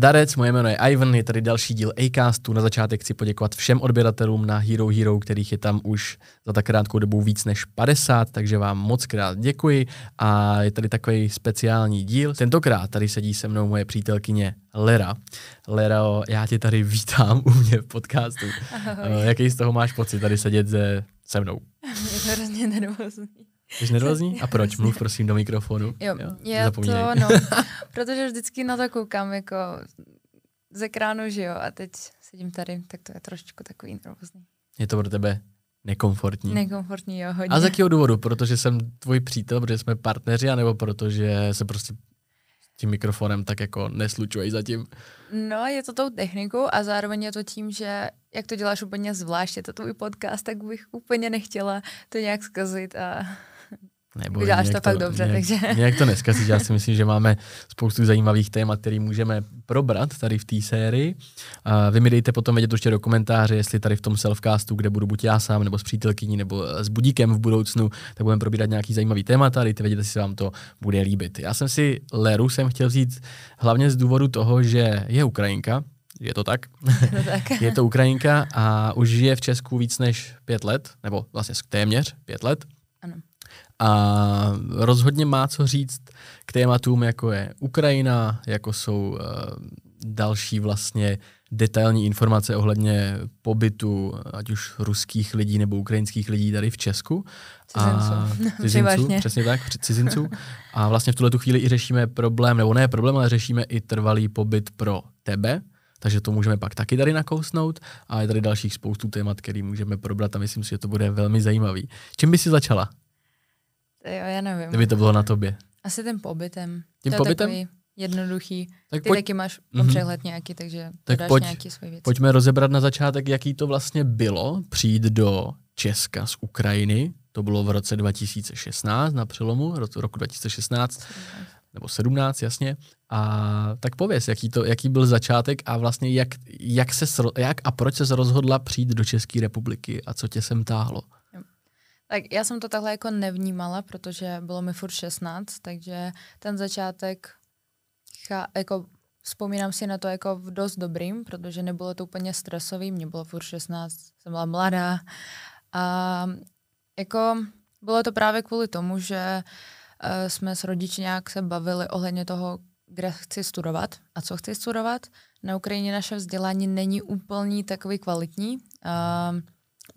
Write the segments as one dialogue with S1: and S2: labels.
S1: Zdarec, moje jméno je Ivan, je tady další díl Acastu. Na začátek chci poděkovat všem odběratelům na Hero Hero, kterých je tam už za tak krátkou dobu víc než 50, takže vám moc krát děkuji. A je tady takový speciální díl. Tentokrát tady sedí se mnou moje přítelkyně Lera. Lera, já tě tady vítám u mě v podcastu. Ahoj. Jaký z toho máš pocit tady sedět se, se mnou?
S2: Je to hrozně nervózní.
S1: Jsi nervózní? A proč? Mluv prosím do mikrofonu.
S2: Jo, jo je Zapomínej. to, no, protože vždycky na to koukám jako z ekránu, že jo, a teď sedím tady, tak to je trošičku takový nervózní.
S1: Je to pro tebe nekomfortní?
S2: Nekomfortní, jo, hodně.
S1: A z jakého důvodu? Protože jsem tvůj přítel, protože jsme partneři, anebo protože se prostě tím mikrofonem tak jako neslučuješ zatím?
S2: No, je to tou technikou a zároveň je to tím, že jak to děláš úplně zvlášť, je to tvůj podcast, tak bych úplně nechtěla to nějak zkazit a nebo Děláš to fakt dobře,
S1: nějak,
S2: takže...
S1: Nějak to neskazíš, já si myslím, že máme spoustu zajímavých témat, které můžeme probrat tady v té sérii. A vy mi dejte potom vědět ještě do komentáře, jestli tady v tom selfcastu, kde budu buď já sám, nebo s přítelkyní, nebo s budíkem v budoucnu, tak budeme probírat nějaký zajímavý témata, dejte vědět, jestli vám to bude líbit. Já jsem si Leru jsem chtěl vzít hlavně z důvodu toho, že je Ukrajinka, je to tak?
S2: Je to, tak.
S1: je to Ukrajinka a už žije v Česku víc než pět let, nebo vlastně téměř pět let. A rozhodně má co říct k tématům, jako je Ukrajina, jako jsou uh, další vlastně detailní informace ohledně pobytu, ať už ruských lidí nebo ukrajinských lidí tady v Česku.
S2: Cizinců. A
S1: cizinců, přesně tak, cizinců. A vlastně v tuhle chvíli i řešíme problém, nebo ne problém, ale řešíme i trvalý pobyt pro tebe, takže to můžeme pak taky tady nakousnout a je tady dalších spoustu témat, který můžeme probrat a myslím si, že to bude velmi zajímavý. Čím by si začala?
S2: Jo, já nevím.
S1: Kdyby to bylo na tobě.
S2: Asi tím pobytem.
S1: Tím
S2: to
S1: pobytem?
S2: Je jednoduchý.
S1: Tak
S2: Ty
S1: pojď...
S2: taky máš mm-hmm. přehled nějaký, takže
S1: tak
S2: dáš
S1: pojď,
S2: nějaký svoje věci.
S1: Pojďme rozebrat na začátek, jaký to vlastně bylo přijít do Česka z Ukrajiny. To bylo v roce 2016, na přelomu roku 2016, nebo 17, jasně. A tak pověz, jaký, to, jaký byl začátek a vlastně jak, jak, se, jak a proč se rozhodla přijít do České republiky a co tě sem táhlo?
S2: Tak já jsem to takhle jako nevnímala, protože bylo mi furt 16, takže ten začátek jako vzpomínám si na to jako v dost dobrým, protože nebylo to úplně stresový, mě bylo furt 16, jsem byla mladá a jako bylo to právě kvůli tomu, že uh, jsme s rodiči nějak se bavili ohledně toho, kde chci studovat a co chci studovat. Na Ukrajině naše vzdělání není úplně takový kvalitní. Uh,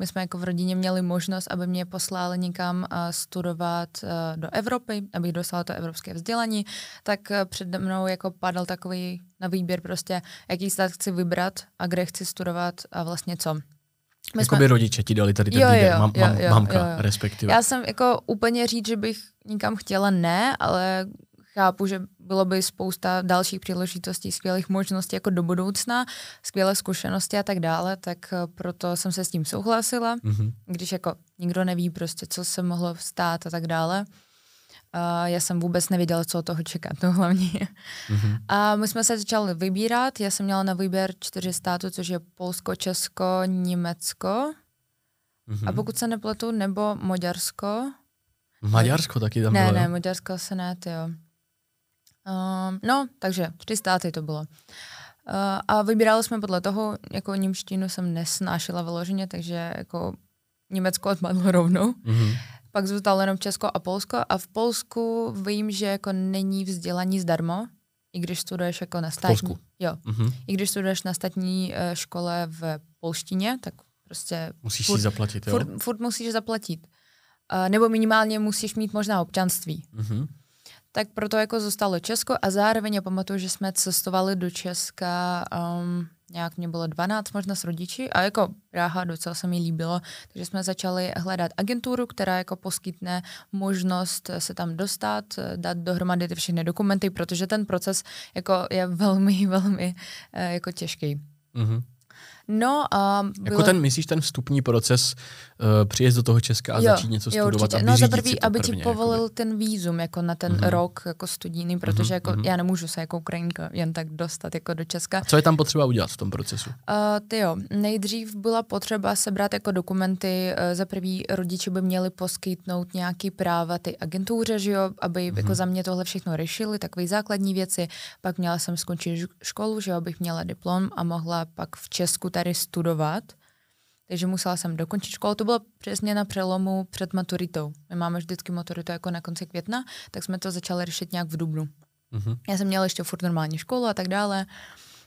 S2: my jsme jako v rodině měli možnost, aby mě poslali někam studovat do Evropy, abych dostala to evropské vzdělání, tak přede mnou jako padal takový na výběr prostě, jaký stát chci vybrat a kde chci studovat a vlastně co.
S1: My Jakoby jsme... rodiče ti dali tady ten
S2: jo,
S1: výběr,
S2: jo,
S1: mam, mam,
S2: jo,
S1: mamka
S2: jo, jo.
S1: respektive.
S2: Já jsem jako úplně říct, že bych nikam chtěla ne, ale chápu, že bylo by spousta dalších příležitostí, skvělých možností jako do budoucna, skvělé zkušenosti a tak dále, tak eh, proto jsem se s tím souhlasila, mm-hmm. když jako nikdo neví prostě, co se mohlo stát a tak dále. Uh, já jsem vůbec nevěděla, co od toho čekat, to hlavně. Mm-hmm. A my jsme se začali vybírat, já jsem měla na výběr čtyři státy, což je Polsko, Česko, Německo mm-hmm. a pokud se nepletu, nebo Maďarsko.
S1: Maďarsko taky tam
S2: ne,
S1: bylo,
S2: Ne, ne, Maďarsko se ne, jo. Uh, no, takže tři státy to bylo. Uh, a vybírali jsme podle toho, jako němštinu jsem nesnášela vyloženě, takže jako Německo odpadlo rovnou. Mm-hmm. Pak zůstalo jenom Česko a Polsko a v Polsku vím, že jako není vzdělání zdarma, i když studuješ jako na státní, jo, mm-hmm. i když studuješ na státní uh, škole v polštině, tak prostě
S1: musíš furt, si zaplatit, jo?
S2: Furt, furt musíš zaplatit. Uh, nebo minimálně musíš mít možná občanství. Mm-hmm tak proto jako zostalo Česko a zároveň já pamatuju, že jsme cestovali do Česka um, nějak mě bylo 12 možná s rodiči a jako Praha docela se mi líbilo, takže jsme začali hledat agenturu, která jako poskytne možnost se tam dostat, dát dohromady ty všechny dokumenty, protože ten proces jako je velmi, velmi uh, jako těžký. Mm-hmm. No a bylo...
S1: Jako ten, myslíš, ten vstupní proces uh, přijet do toho Česka a jo, začít něco
S2: jo,
S1: studovat
S2: určitě.
S1: a
S2: No za
S1: prvý,
S2: aby
S1: prvně,
S2: ti povolil
S1: jakoby.
S2: ten výzum jako na ten mm-hmm. rok jako studijný, protože mm-hmm. jako mm-hmm. já nemůžu se jako Ukrajinka jen tak dostat jako do Česka.
S1: A co je tam potřeba udělat v tom procesu? Uh,
S2: ty jo, nejdřív byla potřeba sebrat jako dokumenty, uh, za prvý rodiče by měli poskytnout nějaký práva ty agentuře, že jo, aby mm-hmm. jako za mě tohle všechno řešili, takové základní věci. Pak měla jsem skončit školu, že jo, abych měla diplom a mohla pak v Česku tady studovat. Takže musela jsem dokončit školu. To bylo přesně na přelomu před maturitou. My máme vždycky maturitu jako na konci května, tak jsme to začali řešit nějak v dubnu. Mm-hmm. Já jsem měla ještě furt normální školu a tak dále.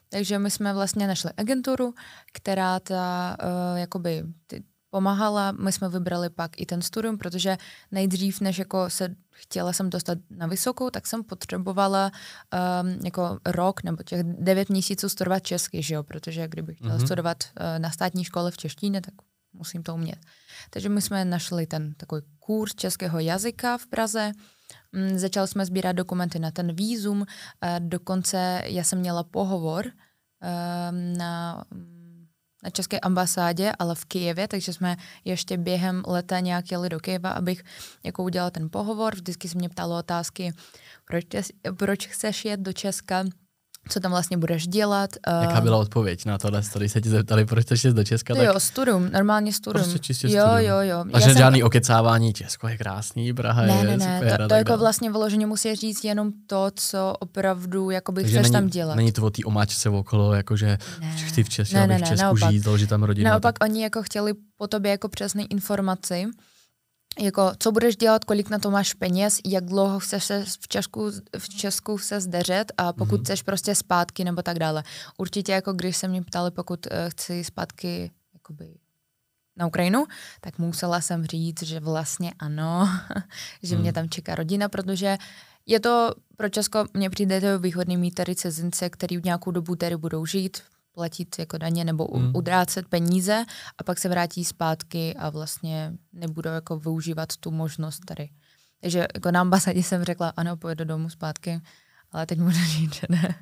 S2: Takže my jsme vlastně našli agenturu, která ta, uh, jakoby, ty, pomáhala. My jsme vybrali pak i ten studium, protože nejdřív, než jako se chtěla jsem dostat na vysokou, tak jsem potřebovala um, jako rok nebo těch devět měsíců studovat česky, že jo? protože kdybych chtěla mm-hmm. studovat uh, na státní škole v češtině, tak musím to umět. Takže my jsme našli ten takový kurz českého jazyka v Praze, um, začali jsme sbírat dokumenty na ten výzum, uh, dokonce já jsem měla pohovor um, na na české ambasádě, ale v Kijevě, takže jsme ještě během leta nějak jeli do Kijeva, abych jako udělala ten pohovor. Vždycky se mě ptalo otázky, proč, proč chceš jet do Česka, co tam vlastně budeš dělat.
S1: Jaká byla odpověď na tohle, když se ti zeptali, proč chceš jít do Česka?
S2: To tak... jo, studium, normálně studium.
S1: Prostě čistě
S2: jo,
S1: studium.
S2: jo, jo.
S1: A že jsem... žádný okecávání, Česko je krásný, Praha
S2: ne,
S1: je
S2: ne, ne,
S1: super.
S2: To, to jako vlastně vyloženě musí říct jenom to, co opravdu jakoby
S1: Takže
S2: chceš
S1: není,
S2: tam dělat.
S1: Není to o té omáčce okolo, jakože
S2: ne.
S1: chci v Česku,
S2: ne, ne, ne,
S1: v Česku
S2: naopak.
S1: žít, založit tam rodinu.
S2: Naopak tak... oni jako chtěli po tobě jako přesné informaci, jako co budeš dělat, kolik na to máš peněz, jak dlouho chceš se v Česku, v Česku se zdržet a pokud mm-hmm. chceš prostě zpátky nebo tak dále. Určitě jako když se mě ptali, pokud uh, chci zpátky jakoby na Ukrajinu, tak musela jsem říct, že vlastně ano, že mm. mě tam čeká rodina, protože je to pro Česko, mně přijde to výhodný mít tady cizince, který v nějakou dobu tady budou žít, platit jako daně nebo hmm. udrácet peníze a pak se vrátí zpátky a vlastně nebudou jako využívat tu možnost tady. Takže jako na ambasádě jsem řekla, ano, pojedu domů zpátky, ale teď můžu říct, že ne.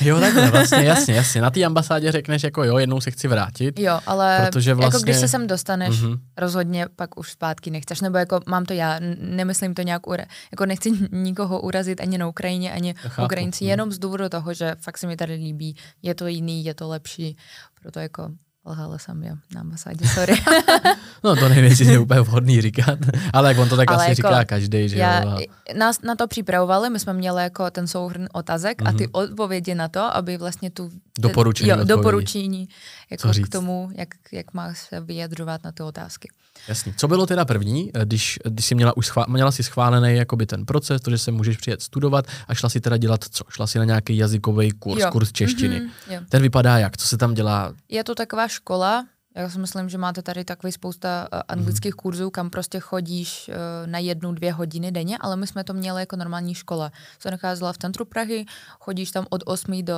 S1: Jo, takhle, vlastně, jasně, jasně. Na té ambasádě řekneš, jako jo, jednou se chci vrátit.
S2: Jo, ale
S1: protože vlastně...
S2: jako když se sem dostaneš, mm-hmm. rozhodně pak už zpátky nechceš, nebo jako mám to já, nemyslím to nějak, ura... jako nechci nikoho urazit ani na Ukrajině, ani Chápu. Ukrajinci, jenom z důvodu toho, že fakt se mi tady líbí, je to jiný, je to lepší, proto jako Lhala jsem, jo, na ambasádě, sorry.
S1: no to nevím, jestli je úplně vhodný říkat, ale jak on to tak ale asi jako říká každý, že
S2: já,
S1: jo.
S2: Nás na to připravovali, my jsme měli jako ten souhrn otázek mm-hmm. a ty mhm. odpovědi na to, aby vlastně tu...
S1: Doporučení.
S2: Jo, doporučení jako k tomu, jak, jak má se vyjadřovat na ty otázky.
S1: Jasně. Co bylo teda první, eh, když, když jsi měla, už schvál, měla si schválený jakoby ten proces, to, že se můžeš přijet studovat a šla si teda dělat co? Šla si na nějaký jazykový kurz,
S2: jo.
S1: kurz češtiny.
S2: Mm-hmm,
S1: Ten vypadá jak? Co se tam dělá?
S2: Je to taková škola, já si myslím, že máte tady takový spousta uh, anglických mm-hmm. kurzů, kam prostě chodíš uh, na jednu, dvě hodiny denně, ale my jsme to měli jako normální škola. Se nacházela v centru Prahy, chodíš tam od 8 do,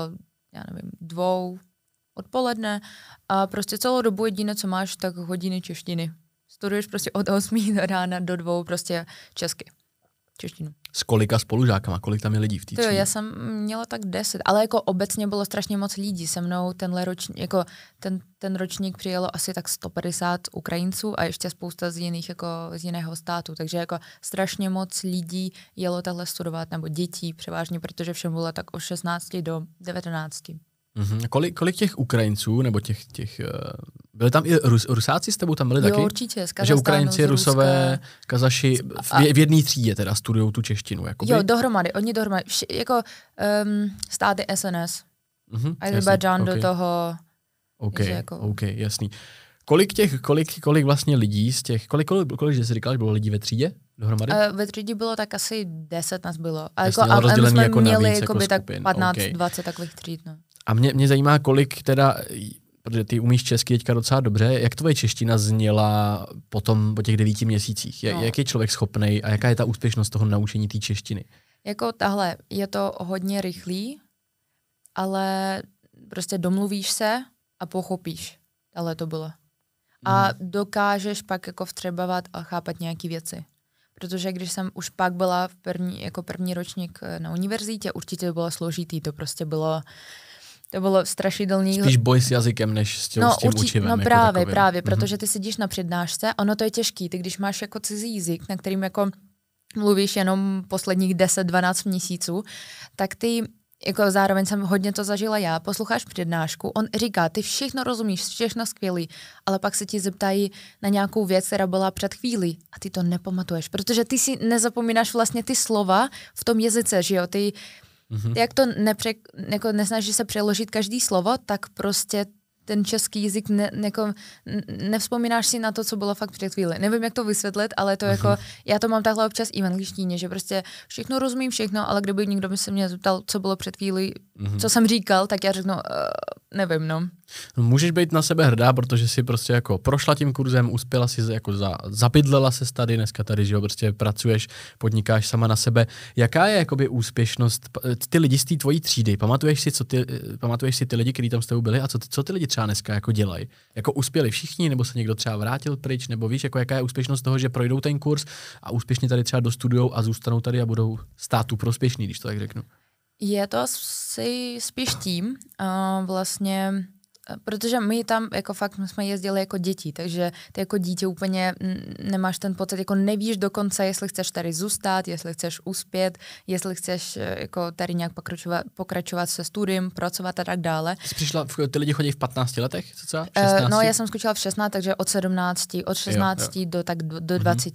S2: já nevím, dvou odpoledne a prostě celou dobu jediné, co máš, tak hodiny češtiny studuješ prostě od 8 do rána do dvou prostě česky. Češtinu.
S1: S kolika spolužákama? Kolik tam je lidí v té
S2: To jo, já jsem měla tak deset, ale jako obecně bylo strašně moc lidí se mnou. Tenhle ročník, jako ten, ten ročník přijelo asi tak 150 Ukrajinců a ještě spousta z jiných, jako z jiného státu. Takže jako strašně moc lidí jelo takhle studovat, nebo dětí převážně, protože všem bylo tak od 16 do 19.
S1: Mm-hmm. Kolik, kolik těch Ukrajinců, nebo těch, těch uh, byli tam i Rus, Rusáci s tebou tam byli
S2: jo,
S1: taky?
S2: určitě, z
S1: Že Ukrajinci, Rusové, Kazaši, v, v jedné třídě teda studují tu češtinu, jakoby?
S2: Jo, dohromady, oni dohromady, vši, jako um, státy SNS. Mm-hmm, Azerbajdžán okay. do toho.
S1: OK, jako... OK, jasný. Kolik těch, kolik, kolik vlastně lidí z těch, kolik, kolik, kolik že jsi říkal, že bylo lidí ve třídě dohromady?
S2: Uh, ve třídě bylo tak asi 10 nás bylo. A,
S1: Jasně, jako, a my jsme
S2: jako
S1: měli
S2: jako by tak 15-20
S1: okay.
S2: takových tříd. No.
S1: A mě, mě zajímá, kolik teda, protože ty umíš česky teďka docela dobře, jak tvoje čeština zněla potom po těch devíti měsících? Je, no. Jak je člověk schopný a jaká je ta úspěšnost toho naučení té češtiny?
S2: Jako tahle, je to hodně rychlý, ale prostě domluvíš se a pochopíš. Ale to bylo. A mm. dokážeš pak jako vtřebovat a chápat nějaké věci. Protože když jsem už pak byla v první, jako první ročník na univerzitě, určitě to bylo složitý, to prostě bylo To bylo strašidelný.
S1: Spíš boj s jazykem, než s tím,
S2: no,
S1: s tím
S2: určitě,
S1: učivem.
S2: No
S1: jako
S2: právě,
S1: takovým.
S2: právě,
S1: Mhm.
S2: protože ty sedíš na přednášce, ono to je těžký, ty když máš jako cizí jazyk, na kterým jako mluvíš jenom posledních 10-12 měsíců, tak ty jako zároveň jsem hodně to zažila já, posloucháš přednášku, on říká, ty všechno rozumíš, všechno skvělý, ale pak se ti zeptají na nějakou věc, která byla před chvílí a ty to nepamatuješ, protože ty si nezapomínáš vlastně ty slova v tom jazyce, že jo, ty,
S1: Mhm.
S2: ty jak to nepře, jako nesnažíš se přeložit každý slovo, tak prostě ten český jazyk, ne, jako, nevzpomínáš si na to, co bylo fakt před chvíli. Nevím, jak to vysvětlit, ale to jako, já to mám takhle občas i v angličtině, že prostě všechno rozumím všechno, ale kdyby někdo by se mě zeptal, co bylo před chvíli, co jsem říkal, tak já řeknu, uh, nevím, no.
S1: Můžeš být na sebe hrdá, protože si prostě jako prošla tím kurzem, uspěla si jako za, zabydlela se tady, dneska tady, že jo, prostě pracuješ, podnikáš sama na sebe. Jaká je jakoby úspěšnost, ty lidi z té tvojí třídy, pamatuješ si, co ty, pamatuješ si ty lidi, kteří tam s tebou byli a co co ty lidi třeba dneska jako dělají? Jako uspěli všichni, nebo se někdo třeba vrátil pryč, nebo víš, jako jaká je úspěšnost toho, že projdou ten kurz a úspěšně tady třeba dostudujou a zůstanou tady a budou státu prospěšní, když to tak řeknu.
S2: Je to asi spíš tím, uh, vlastně, protože my tam jako fakt jsme jezdili jako děti, takže ty jako dítě úplně nemáš ten pocit, jako nevíš dokonce, jestli chceš tady zůstat, jestli chceš uspět, jestli chceš eh, jako tady nějak pokračovat, pokračovat se studiem, pracovat a tak dále.
S1: Jsi přišla, ty lidi chodí v 15 letech, co třeba?
S2: Uh, no, já jsem skočila v 16, takže od 17, od 16
S1: jo.
S2: do tak do, do 20.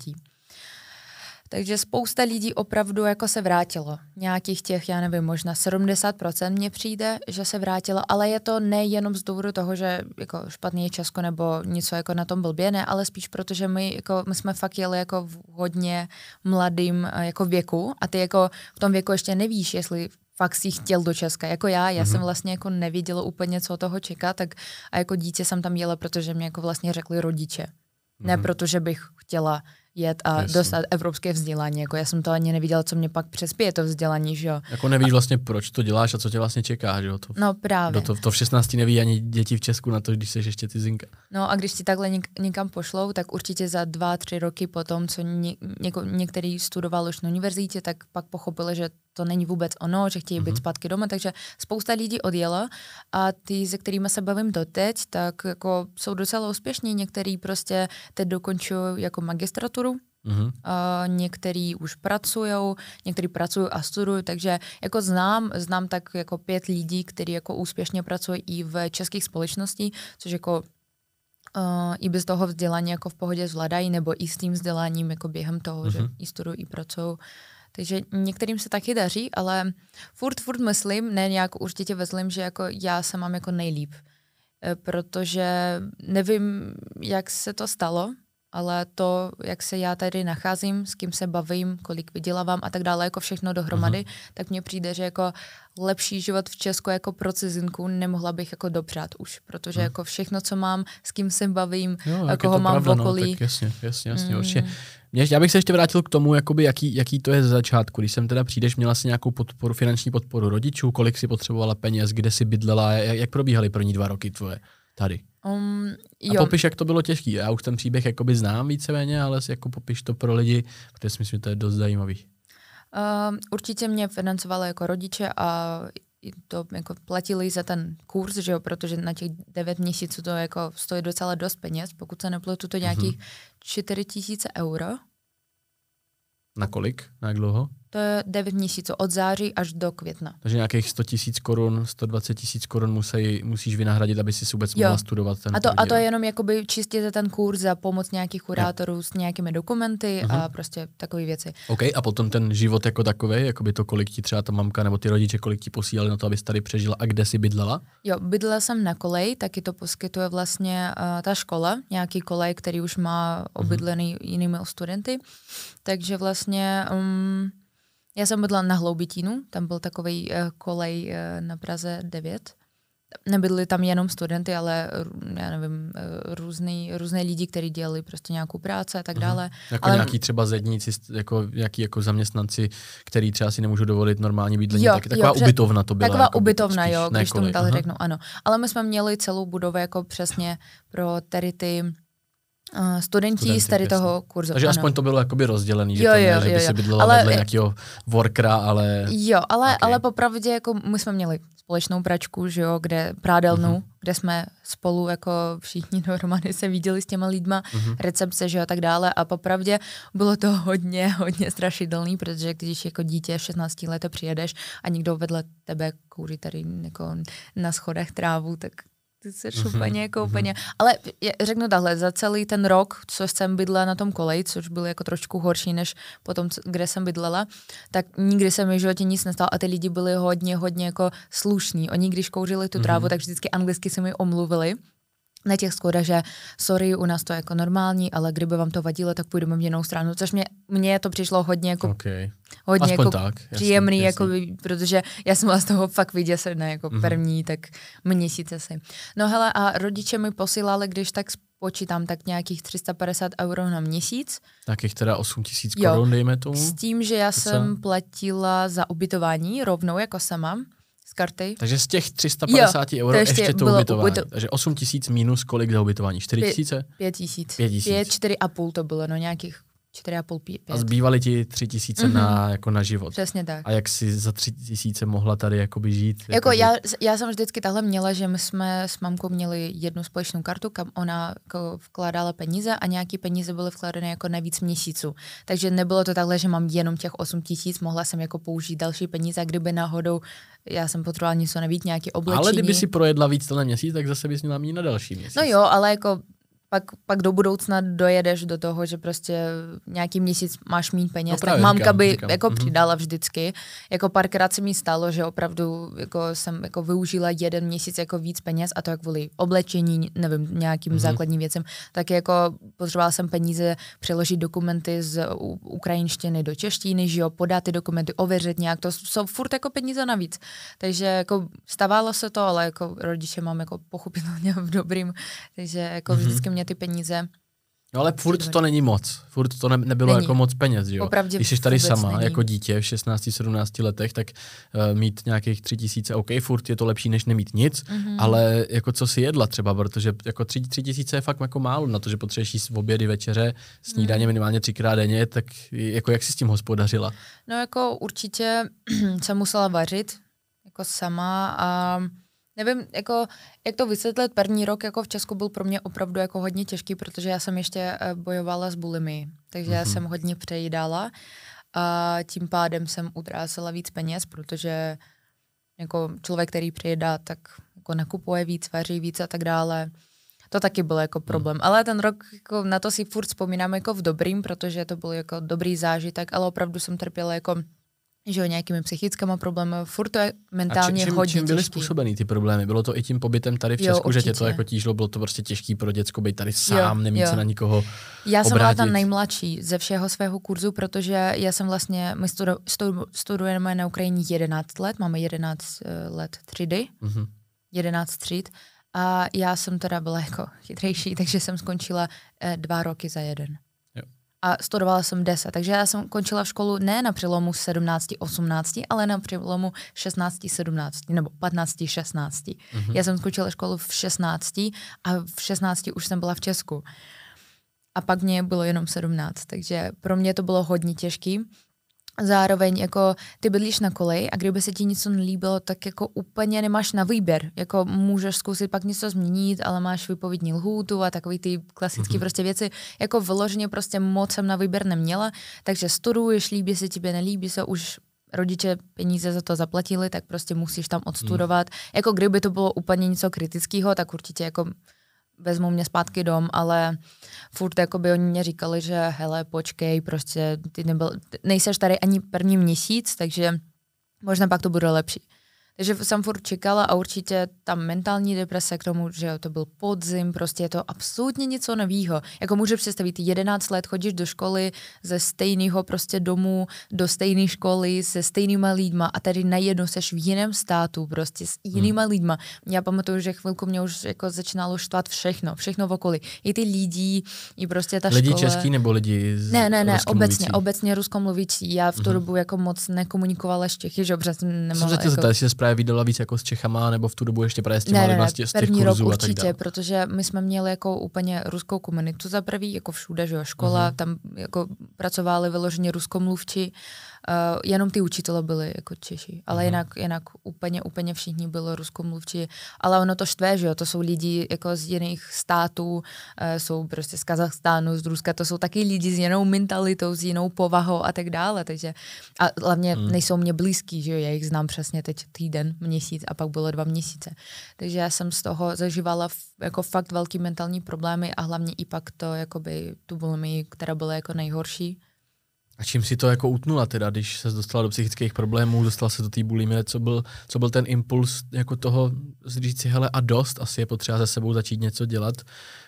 S2: Takže spousta lidí opravdu jako se vrátilo. Nějakých těch, já nevím, možná 70% mně přijde, že se vrátilo, ale je to nejenom z důvodu toho, že jako špatný je Česko nebo něco jako na tom blbě, ne, ale spíš proto, že my, jako, my jsme fakt jeli jako v hodně mladým eh, jako věku a ty jako v tom věku ještě nevíš, jestli fakt si chtěl do Česka. Jako já, já mm-hmm. jsem vlastně jako nevěděla úplně, co od toho čeká, tak a jako dítě jsem tam jela, protože mě jako vlastně řekli rodiče. Mm-hmm. Ne protože bych chtěla jet a
S1: Jasně.
S2: Dostat evropské vzdělání. Jako já jsem to ani neviděla, co mě pak přespěje to vzdělání, že jo.
S1: Jako nevíš vlastně, proč to děláš a co tě vlastně čeká, že jo? To,
S2: No právě.
S1: to, to, to v 16 neví ani děti v Česku na to, když jsi ještě cizinka.
S2: No a když ti takhle něk- někam pošlou, tak určitě za dva, tři roky potom, co ně, něko, některý studoval už na univerzitě, tak pak pochopili, že to není vůbec ono, že chtějí být
S1: Mhm.
S2: zpátky doma, takže spousta lidí odjela a ty, se kterými se bavím doteď, tak jako jsou docela úspěšní, některý prostě teď dokončují jako magistraturu,
S1: Mhm.
S2: a některý už pracují, některý pracují a studují, takže jako znám, znám tak jako pět lidí, kteří jako úspěšně pracují i v českých společností, což jako uh, i bez toho vzdělání jako v pohodě zvládají, nebo i s tím vzděláním jako během toho, mm-hmm. že
S1: Mhm.
S2: i studují, i pracují. Takže některým se taky daří, ale furt, furt myslím, ne nějak určitě vezlím, že jako já se mám jako nejlíp. Eh, Protože nevím, jak se to stalo, ale to, jak se já tady nacházím, s kým se bavím, kolik vydělávám a tak dále, jako všechno dohromady, uh-huh. tak mně přijde, že jako lepší život v Česku jako pro cizinku nemohla bych jako dopřát už, protože uh-huh. jako všechno, co mám, s kým se bavím,
S1: Jo,
S2: koho mám
S1: pravda,
S2: v okolí.
S1: No, tak jasně, jasně, jasně,
S2: Mm.
S1: určitě. Mě, já bych se ještě vrátil k tomu, jakoby, jaký, jaký to je ze začátku. Když jsem teda přijdeš, měla si nějakou podporu, finanční podporu rodičů, kolik si potřebovala peněz, kde si bydlela, jak, jak probíhaly první dva roky tvoje tady.
S2: Um,
S1: A
S2: jo,
S1: popiš, jak to bylo těžký. Já už ten příběh jakoby znám víceméně, ale si jako popiš to pro lidi, protože si myslím, že to je dost zajímavý.
S2: Um, určitě mě financovali jako rodiče a to jako platili za ten kurz, že jo, protože na těch devět měsíců to jako stojí docela dost peněz, pokud se nepletu, to nějakých čtyři tisíce euro.
S1: Na kolik? Na jak dlouho?
S2: To je devět měsíců, od září až do května.
S1: Takže nějakých 100 tisíc korun, 120 tisíc korun musí, musíš vynahradit, aby si vůbec
S2: Jo.
S1: mohla studovat ten
S2: A to, a to je
S1: jo.
S2: jenom jakoby čistě za ten kurz, za pomoc nějakých kurátorů s nějakými dokumenty
S1: Mhm.
S2: a prostě takové věci.
S1: OK, a potom ten život jako takový, jako by to, kolik ti třeba ta mamka nebo ty rodiče, kolik ti posílali na to, abys tady přežila a kde si bydlela?
S2: Jo, bydlela jsem na kolej, taky to poskytuje vlastně uh, ta škola, nějaký kolej, který už má obydlený mm-hmm. jinými studenty. Takže vlastně um, já jsem bydlela na Hloubitínu, tam byl takový uh, kolej uh, na Praze 9. Nebyli tam jenom studenty, ale já nevím, uh, různý, různé lidi, kteří dělali prostě nějakou práci a tak dále.
S1: Jako
S2: Ale-
S1: nějaký třeba zedníci, jako nějaký jako zaměstnanci, který třeba si nemůžou dovolit normální bydlení,
S2: Jo,
S1: tak,
S2: jo,
S1: taková
S2: že-
S1: ubytovna to byla.
S2: Taková
S1: jako
S2: ubytovna,
S1: spíš,
S2: jo, když tomu
S1: Aha.
S2: řeknu, ano. Ale my jsme měli celou budovu jako přesně pro tady ty uh, studenti
S1: Studenty,
S2: z tady toho kurzu.
S1: Takže
S2: ano.
S1: aspoň to bylo jakoby rozdělený, že
S2: Jo,
S1: to ne,
S2: jo,
S1: že by
S2: jo,
S1: si
S2: jo.
S1: bydlela
S2: Ale-
S1: vedle nějakého workera, ale...
S2: Jo, ale,
S1: Ok.
S2: okay. ale popravdě jako my jsme měli společnou pračku, že jo, kde prádelnu,
S1: Mhm.
S2: kde jsme spolu jako všichni dohromady se viděli s těma lidma,
S1: Mhm.
S2: recepce, že jo, a tak dále. A popravdě bylo to hodně, hodně strašidelný, protože když jako dítě v 16 letech přijedeš a někdo vedle tebe kouří tady jako na schodech trávu, tak ty jsi
S1: Mhm,
S2: úplně jako
S1: mhm.
S2: úplně. Ale je- řeknu takhle, za celý ten rok, co jsem bydlela na tom koleji, což byl jako trošku horší, než potom, kde jsem bydlela, tak nikdy se mi v životě nic nestalo a ty lidi byli hodně, hodně jako slušní. Oni když kouřili tu trávu,
S1: Mhm.
S2: tak vždycky anglicky se mi omluvili na těch skodách, že sorry, u nás to je jako normální, ale kdyby vám to vadilo, tak půjdeme v jinou stranu, což mě, mně to přišlo hodně jako,
S1: Okay.
S2: hodně
S1: Aspoň
S2: jako
S1: tak.
S2: příjemný,
S1: jasně.
S2: jako, protože já jsem byla z toho fakt vyděsená, jako
S1: Mhm.
S2: první, tak měsíce si. No hele, a rodiče mi posílali, když tak spočítám, tak nějakých 350 euro na měsíc,
S1: Takých teda 8 tisíc korun, dejme tomu.
S2: s tím, že já
S1: To
S2: jsem platila za ubytování rovnou jako sama z karty.
S1: Takže z těch 350 euro
S2: to
S1: ještě,
S2: ještě
S1: to
S2: bylo
S1: ubytování.
S2: ubyto-
S1: Takže 8 tisíc minus kolik za ubytování? 4
S2: Pě-
S1: tisíce?
S2: Pět tisíc.
S1: Pět tisíc.
S2: Pět, čtyři a půl to bylo, no nějakých čtyři a půl, pět.
S1: A zbývaly ti 3 tisíce
S2: Mhm.
S1: na, jako na život.
S2: Přesně tak.
S1: A jak si za 3 tisíce mohla tady jakoby žít?
S2: Jako
S1: žít?
S2: já, já jsem vždycky takhle měla, že my jsme s mamkou měli jednu společnou kartu, kam ona jako vkládala peníze a nějaký peníze byly vkládané jako na víc měsíců. Takže nebylo to takhle, že mám jenom těch 8 tisíc, mohla jsem jako použít další peníze a kdyby náhodou já jsem potřebovala něco navíc, nějaké oblečení.
S1: Ale kdyby si projedla víc tenhle měsíc, tak zase bys měla mít na další měsíc.
S2: No jo, ale jako pak, pak do budoucna dojedeš do toho, že prostě nějaký měsíc máš mít peněz,
S1: No
S2: tak mamka
S1: říkám,
S2: by
S1: říkám.
S2: jako
S1: Mhm.
S2: přidala vždycky. Jako párkrát se mi stalo, že opravdu jako jsem jako využila jeden měsíc jako víc peněz a to jak kvůli oblečení, nevím, nějakým
S1: Mhm.
S2: základním věcem, tak jako potřebovala jsem peníze přeložit dokumenty z ukrajinštiny do češtiny, že jo, podat ty dokumenty, ověřit nějak, to jsou furt jako peníze navíc. Takže jako stávalo se to, ale jako rodiče mám jako pochopitelně v dobrým, takže jako
S1: Mhm.
S2: vždycky mě ty peníze
S1: No ale furt to není moc. Furt to ne, nebylo
S2: Není.
S1: jako moc peněz, jo.
S2: Opravdu
S1: Když jsi tady sama
S2: není.
S1: jako dítě v 16-17 letech, tak uh, mít nějakých 3 tisíce, OK, furt je to lepší, než nemít nic,
S2: Mhm.
S1: ale jako co si jedla třeba, protože jako 3, 3 tisíce je fakt jako málo na to, že potřebuješ jíst obědy, večeře, snídaně
S2: Mhm.
S1: minimálně třikrát denně, tak jako jak jsi s tím hospodařila?
S2: No jako určitě jsem musela vařit jako sama a nevím, jako, jak to vysvětlit, první rok jako v Česku byl pro mě opravdu jako hodně těžký, protože já jsem ještě eh, bojovala s bulimy, takže já
S1: Mhm.
S2: jsem hodně přejídala a tím pádem jsem utrácela víc peněz, protože jako člověk, který přejídá, tak jako nakupuje víc, vaří víc a tak dále. To taky byl jako problém. Ale ten rok, jako na to si furt vzpomínám jako v dobrým, protože to byl jako dobrý zážitek, ale opravdu jsem trpěla jako že jo, nějakými psychickými problémy, furt to je mentálně
S1: A čím,
S2: hodně
S1: čím byly
S2: těžký.
S1: způsobený ty problémy? Bylo to i tím pobytem tady v
S2: Jo,
S1: Česku, že tě to jako tížilo, bylo to prostě těžký pro děcko být tady sám, nemít
S2: jo.
S1: se na nikoho
S2: Já jsem byla ta
S1: obrátit.
S2: nejmladší ze všeho svého kurzu, protože já jsem vlastně, my studu, studu, studujeme na Ukrajině 11 let, máme 11 eh, let třídy,
S1: Mhm.
S2: 11 tříd a já jsem teda byla jako chytrejší, takže jsem skončila eh, dva roky za jeden. A studovala jsem 10, takže já jsem končila školu ne na přelomu 17-18, ale na přelomu 16-17 nebo 15-16.
S1: Mhm.
S2: Já jsem skončila školu v 16 a v 16 už jsem byla v Česku. A pak mě bylo jenom 17, takže pro mě to bylo hodně těžký. Zároveň jako ty bydlíš na koleji a kdyby se ti něco nelíbilo, tak jako úplně nemáš na výběr. Jako můžeš zkusit pak něco změnit, ale máš vypovědní lhůtu a takový ty klasické
S1: Mhm.
S2: prostě věci. Jako vyloženě prostě moc jsem na výběr neměla, takže studuješ, líbí se ti, nelíbí se, už rodiče peníze za to zaplatili, tak prostě musíš tam odstudovat. Jako kdyby to bylo úplně něco kritického, tak určitě jako vezmou mě zpátky dom, ale furt jako by oni mě říkali, že hele, počkej, prostě ty nebyl, nejseš tady ani první měsíc, takže možná pak to bude lepší. Takže jsem furt čekala a určitě ta mentální deprese k tomu, že to byl podzim, prostě je to absolutně něco novýho. Jako můžu představit, 11 let chodíš do školy ze stejného prostě domu do stejné školy se stejnýma lidma a tady najednou seš v jiném státu prostě s jinýma hmm. lidma. Já pamatuju, že chvilku mě už jako začínalo štvat všechno, všechno v okolí. I ty lidi, i prostě ta
S1: Lidi
S2: škola.
S1: český nebo lidi z
S2: Ne, ne, ne, obecně, obecně ruskomluvící. Já v tu
S1: Mhm.
S2: dobu jako moc nekomunikovala s Čechy, že
S1: Jsem
S2: nemohla. jako...
S1: jestli jsi právě vydala víc jako s Čechama, nebo v tu dobu ještě právě s
S2: těma
S1: ne, ne, ne,
S2: vlastně z těch první rok určitě, protože my jsme měli jako úplně ruskou komunitu za prvý, jako všude, že jo, škola, uh-huh. tam jako pracovali vyloženě ruskomluvči, Uh, jenom ty učitele byli jako Češi, ale uh-huh. jinak, jinak úplně, úplně všichni byli ruskomluvči. Ale ono to štve, že jo, to jsou lidi jako z jiných států, uh, jsou prostě z Kazachstánu, z Ruska, to jsou taky lidi s jinou mentalitou, s jinou povahou a tak dále, takže a hlavně uh-huh. nejsou mě blízký, že jo, já jich znám přesně teď týden, měsíc a pak bylo dva měsíce. Takže já jsem z toho zažívala jako fakt velký mentální problémy a hlavně i pak to, jakoby tu bulimii, která byla jako nejhorší,
S1: a čím si to jako utnula teda, když se dostala do psychických problémů, dostala se do té bulimie, co byl, co byl ten impuls jako toho říct si, hele a dost, asi je potřeba se sebou začít něco dělat.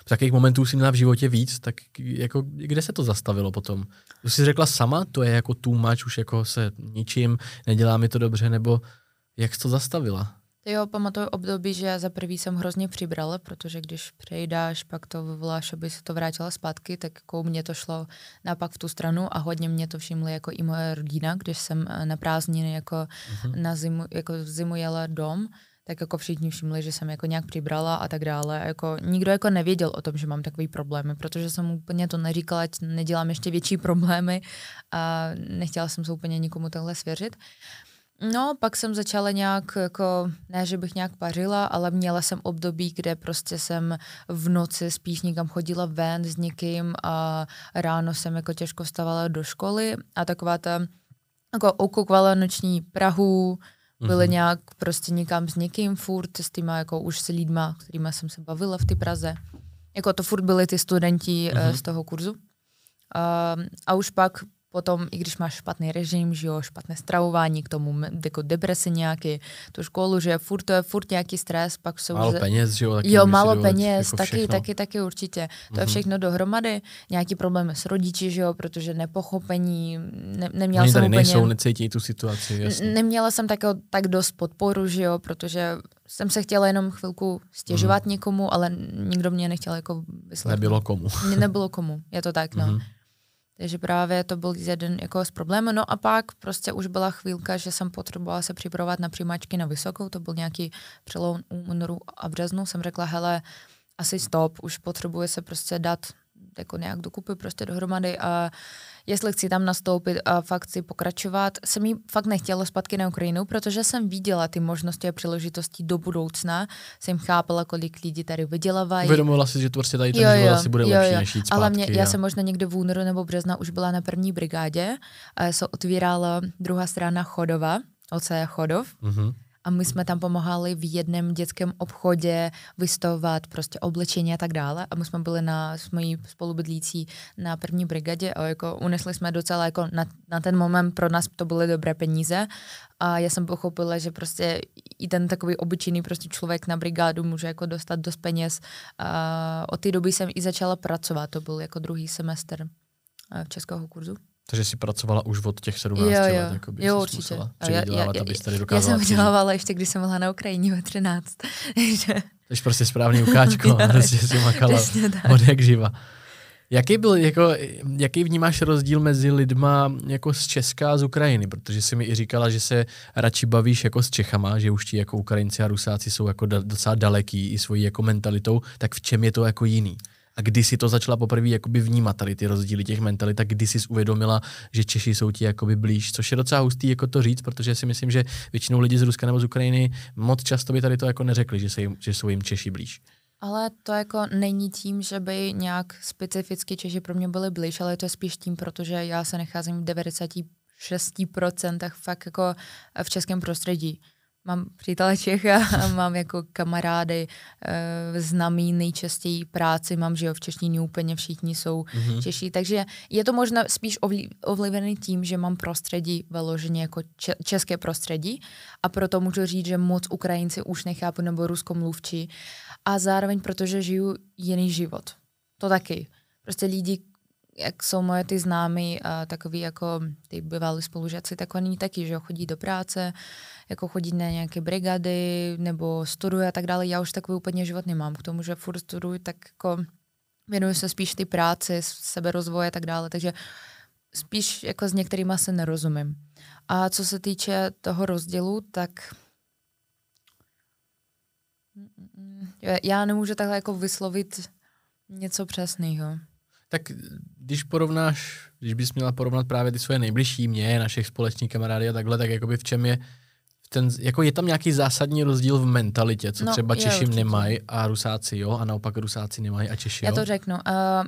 S1: V takových momentů si měla v životě víc, tak jako kde se to zastavilo potom? Už jsi řekla sama, to je jako too much, už jako se ničím, nedělá mi to dobře, nebo jak jsi to zastavila?
S2: Jo, pamatuju období, že za prvý jsem hrozně přibrala, protože když přejdáš, pak to vyvoláš, aby se to vrátila zpátky, tak jako mě to šlo napak v tu stranu a hodně mě to všimli jako i moje rodina, když jsem eh, na prázdniny jako uh-huh. na zimu, jako zimu jela dom, tak jako všichni všimli, že jsem jako nějak přibrala a tak dále. Jako nikdo jako nevěděl o tom, že mám takový problémy, protože jsem úplně to neříkala, ať nedělám ještě větší problémy a nechtěla jsem se úplně nikomu takhle svěřit. No, pak jsem začala nějak, jako, ne, že bych nějak pařila, ale měla jsem období, kde prostě jsem v noci spíš někam chodila ven s někým a ráno jsem jako těžko stavala do školy a taková ta, jako okukvala noční Prahu, byly mm-hmm. nějak prostě někam s někým furt, s týma jako už s lidma, kterými jsem se bavila v té Praze. Jako to furt byli ty studenti mm-hmm. z toho kurzu. Uh, a už pak Potom, i když máš špatný režim, že jo, špatné stravování, k tomu jako deprese nějaký, tu školu, že furt to je furt nějaký stres, pak jsou...
S1: Málo už... peněz, že jo?
S2: Taky jo, málo peněz, jako taky, taky, taky určitě. To mm-hmm. je mhm. všechno dohromady. Nějaký problémy s rodiči, že jo, protože nepochopení, ne, neměla
S1: Oni
S2: jsem
S1: tady úplně... nejsou, necítí tu situaci, jasně.
S2: Neměla jsem tak, tak dost podporu, že jo, protože jsem se chtěla jenom chvilku stěžovat mm. někomu, ale nikdo mě nechtěl jako
S1: vyslechnout. Nebylo komu.
S2: Nebylo komu, je to tak, no. Mm-hmm. Takže právě to byl jeden jako z problémů. No a pak prostě už byla chvílka, že jsem potřebovala se připravovat na přijímačky na vysokou, to byl nějaký přelom únoru a březnu. Jsem řekla, hele, asi stop, už potřebuje se prostě dát jako nějak dokupy prostě dohromady a jestli chci tam nastoupit a fakt chci pokračovat, jsem jí fakt nechtěla zpátky na Ukrajinu, protože jsem viděla ty možnosti a příležitosti do budoucna, jsem chápala, kolik lidí tady vydělávají.
S1: Uvědomila si, že to prostě tady ten jo, život asi bude jo, lepší, jo. než jít zpátky.
S2: Ale mě, já jsem možná někde v únoru nebo března už byla na první brigádě se otvírala druhá strana Chodova, OCE Chodov. Mm-hmm a my jsme tam pomáhali v jednom dětském obchodě vystavovat prostě oblečení a tak dále a my jsme byli na, s mojí spolubydlící na první brigadě a jako unesli jsme docela jako na, na ten moment pro nás to byly dobré peníze a já jsem pochopila, že prostě i ten takový obyčejný prostě člověk na brigádu může jako dostat dost peněz. A od té doby jsem i začala pracovat, to byl jako druhý semestr v českého kurzu.
S1: Takže jsi pracovala už od těch 17 jo, jo. let, jako by
S2: jo, určitě.
S1: já, já, já, tady
S2: já jsem vydělávala ještě, když jsem byla na Ukrajině ve 13.
S1: Takže prostě správný ukáčko, prostě si makala od jak živa. Jaký byl, jako, jaký vnímáš rozdíl mezi lidma jako z Česka a z Ukrajiny? Protože jsi mi i říkala, že se radši bavíš jako s Čechama, že už ti jako Ukrajinci a Rusáci jsou jako docela daleký i svojí jako mentalitou, tak v čem je to jako jiný? A kdy si to začala poprvé jakoby vnímat tady ty rozdíly těch mentalit, tak kdy jsi uvědomila, že Češi jsou ti jakoby blíž, což je docela hustý jako to říct, protože si myslím, že většinou lidi z Ruska nebo z Ukrajiny moc často by tady to jako neřekli, že, se jim, že jsou jim Češi blíž.
S2: Ale to jako není tím, že by nějak specificky Češi pro mě byli blíž, ale to je spíš tím, protože já se nacházím v 96% fakt jako v českém prostředí mám přítele Čecha a mám jako kamarády, e, známý nejčastěji práci, mám, že jo, v češtině úplně všichni jsou mm-hmm. Češi, takže je to možná spíš ovlivněný tím, že mám prostředí veloženě jako če- české prostředí a proto můžu říct, že moc Ukrajinci už nechápu nebo ruskomluvčí a zároveň protože žiju jiný život. To taky. Prostě lidi, jak jsou moje ty známí a takový jako ty bývalí spolužáci, tak oni taky, že chodí do práce, jako chodit na nějaké brigady nebo studuje a tak dále. Já už takový úplně život nemám. K tomu, že furt studuji, tak jako věnuju se spíš ty práci, seberozvoje a tak dále. Takže spíš jako s některýma se nerozumím. A co se týče toho rozdělu, tak Já nemůžu takhle jako vyslovit něco přesného.
S1: Tak když porovnáš, když bys měla porovnat právě ty svoje nejbližší mě, našich společných kamarády a takhle, tak jakoby v čem je ten, jako je tam nějaký zásadní rozdíl v mentalitě, co no, třeba Češi nemají a Rusáci jo, a naopak Rusáci nemají a Češi
S2: jo? Já to řeknu. Uh,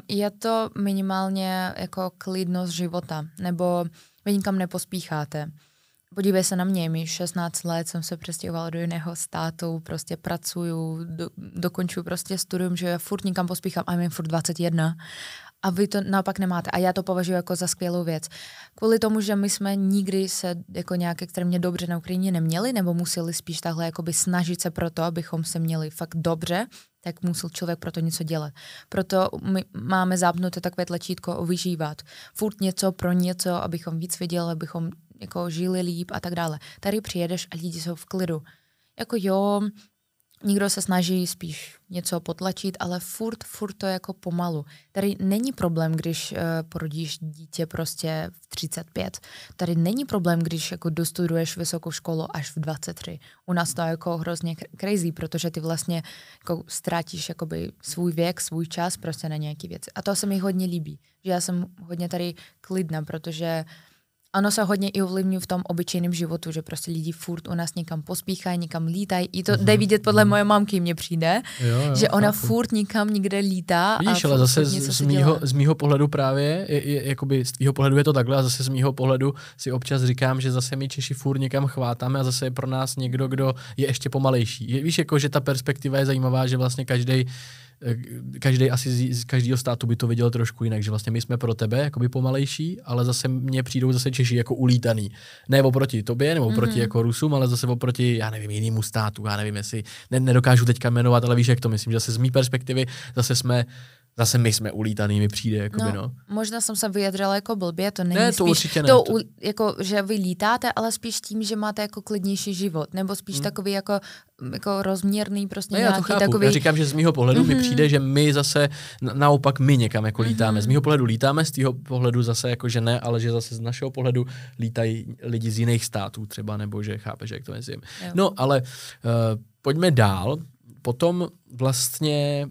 S2: je to minimálně jako klidnost života, nebo vy nikam nepospícháte. Podívej se na mě, mi 16 let jsem se přestěhovala do jiného státu, prostě pracuju, do, dokončuju prostě studium, že já furt nikam pospíchám a mi furt 21 a vy to naopak nemáte. A já to považuji jako za skvělou věc. Kvůli tomu, že my jsme nikdy se jako nějak extrémně dobře na Ukrajině neměli, nebo museli spíš takhle jakoby snažit se pro to, abychom se měli fakt dobře, tak musel člověk pro to něco dělat. Proto my máme zápnuté takové tlačítko vyžívat. Furt něco pro něco, abychom víc viděli, abychom jako žili líp a tak dále. Tady přijedeš a lidi jsou v klidu. Jako jo, Někdo se snaží spíš něco potlačit, ale furt, furt to jako pomalu. Tady není problém, když uh, porodíš dítě prostě v 35. Tady není problém, když jako dostuduješ vysokou školu až v 23. U nás to je jako hrozně crazy, protože ty vlastně jako ztrátíš jakoby svůj věk, svůj čas prostě na nějaký věci. A to se mi hodně líbí, že já jsem hodně tady klidná, protože uh, ano se hodně i ovlivňují v tom obyčejném životu, že prostě lidi furt u nás někam pospíchají, někam lítají. I to mm-hmm. jde vidět podle mm-hmm. moje mamky, mně přijde, jo, jo, že ona chápu. furt nikam nikde lítá.
S1: Vidíš, a ale zase z, z, mýho, z mýho pohledu právě, je, je, jakoby z tvýho pohledu je to takhle a zase z mýho pohledu si občas říkám, že zase my Češi furt někam chvátáme a zase je pro nás někdo, kdo je ještě pomalejší. Je, víš, jako, že ta perspektiva je zajímavá, že vlastně každý každý asi z, každého státu by to viděl trošku jinak, že vlastně my jsme pro tebe jakoby pomalejší, ale zase mně přijdou zase Češi jako ulítaný. Ne oproti tobě, nebo oproti mm-hmm. jako Rusům, ale zase oproti, já nevím, jinému státu, já nevím, jestli, ne, nedokážu teďka jmenovat, ale víš, jak to myslím, že zase z mý perspektivy zase jsme zase my jsme ulítaný, mi přijde, jakoby, no, no.
S2: Možná jsem se vyjadřila jako blbě, to není
S1: ne, to
S2: spíš
S1: určitě ne,
S2: to,
S1: to...
S2: jako, že vy lítáte, ale spíš tím, že máte jako klidnější život, nebo spíš hmm. takový jako, jako rozměrný prostě
S1: ne,
S2: nějaký
S1: já to chápu.
S2: takový...
S1: Já říkám, že z mýho pohledu mm-hmm. mi mhm. přijde, že my zase, naopak my někam jako lítáme. Mm-hmm. Z mýho pohledu lítáme, z tvého pohledu zase jako, že ne, ale že zase z našeho pohledu lítají lidi z jiných států třeba, nebo že chápeš, jak to myslím. No, ale uh, pojďme dál. Potom vlastně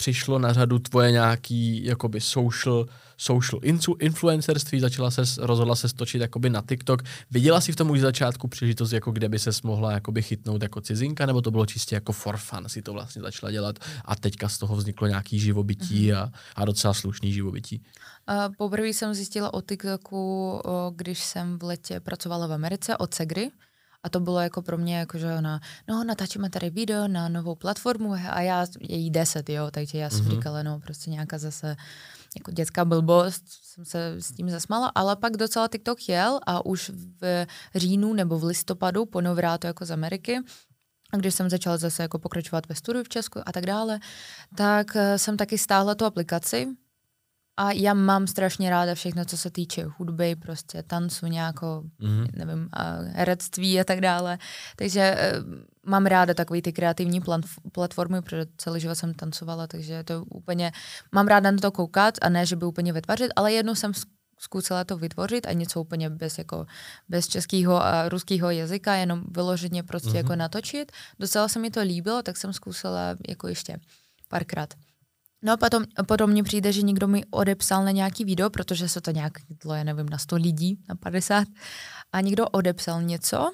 S1: přišlo na řadu tvoje nějaký jakoby social, social influencerství, začala se, rozhodla se stočit jakoby na TikTok. Viděla jsi v tom už začátku příležitost, jako kde by se mohla jakoby chytnout jako cizinka, nebo to bylo čistě jako for fun, si to vlastně začala dělat a teďka z toho vzniklo nějaký živobytí mm-hmm. a, a docela slušný živobytí?
S2: Uh, poprvé jsem zjistila o TikToku, když jsem v letě pracovala v Americe od Segry, a to bylo jako pro mě, jako, že ona, no natáčíme tady video na novou platformu a já, je jí deset, jo, takže já jsem mm-hmm. říkala, no prostě nějaká zase jako dětská blbost, jsem se s tím zasmala, ale pak docela TikTok jel a už v říjnu nebo v listopadu po novrátu jako z Ameriky, a když jsem začala zase jako pokračovat ve studiu v Česku a tak dále, tak eh, jsem taky stáhla tu aplikaci, a já mám strašně ráda všechno, co se týče hudby, prostě tancu nějakou, mm-hmm. nevím, a herectví a tak dále. Takže uh, mám ráda takové ty kreativní platformy, protože celý život jsem tancovala, takže to úplně, mám ráda na to koukat a ne, že by úplně vytvořit, ale jednou jsem zkusila to vytvořit a něco úplně bez, jako, bez českého a ruského jazyka, jenom vyloženě prostě mm-hmm. jako natočit. Docela se mi to líbilo, tak jsem zkusila jako ještě párkrát. No a potom, potom mně přijde, že někdo mi odepsal na nějaký video, protože se to nějak chytlo, já nevím, na 100 lidí, na 50, a někdo odepsal něco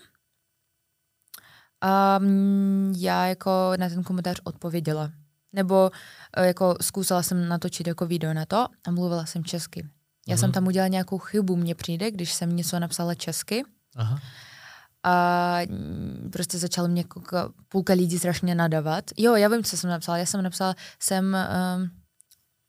S2: a já jako na ten komentář odpověděla. Nebo e, jako zkusila jsem natočit jako video na to a mluvila jsem česky. Já mm. jsem tam udělala nějakou chybu, mně přijde, když jsem něco napsala česky. Aha a prostě začalo mě půlka lidí strašně nadávat. Jo, já vím, co jsem napsala. Já jsem napsala, jsem um,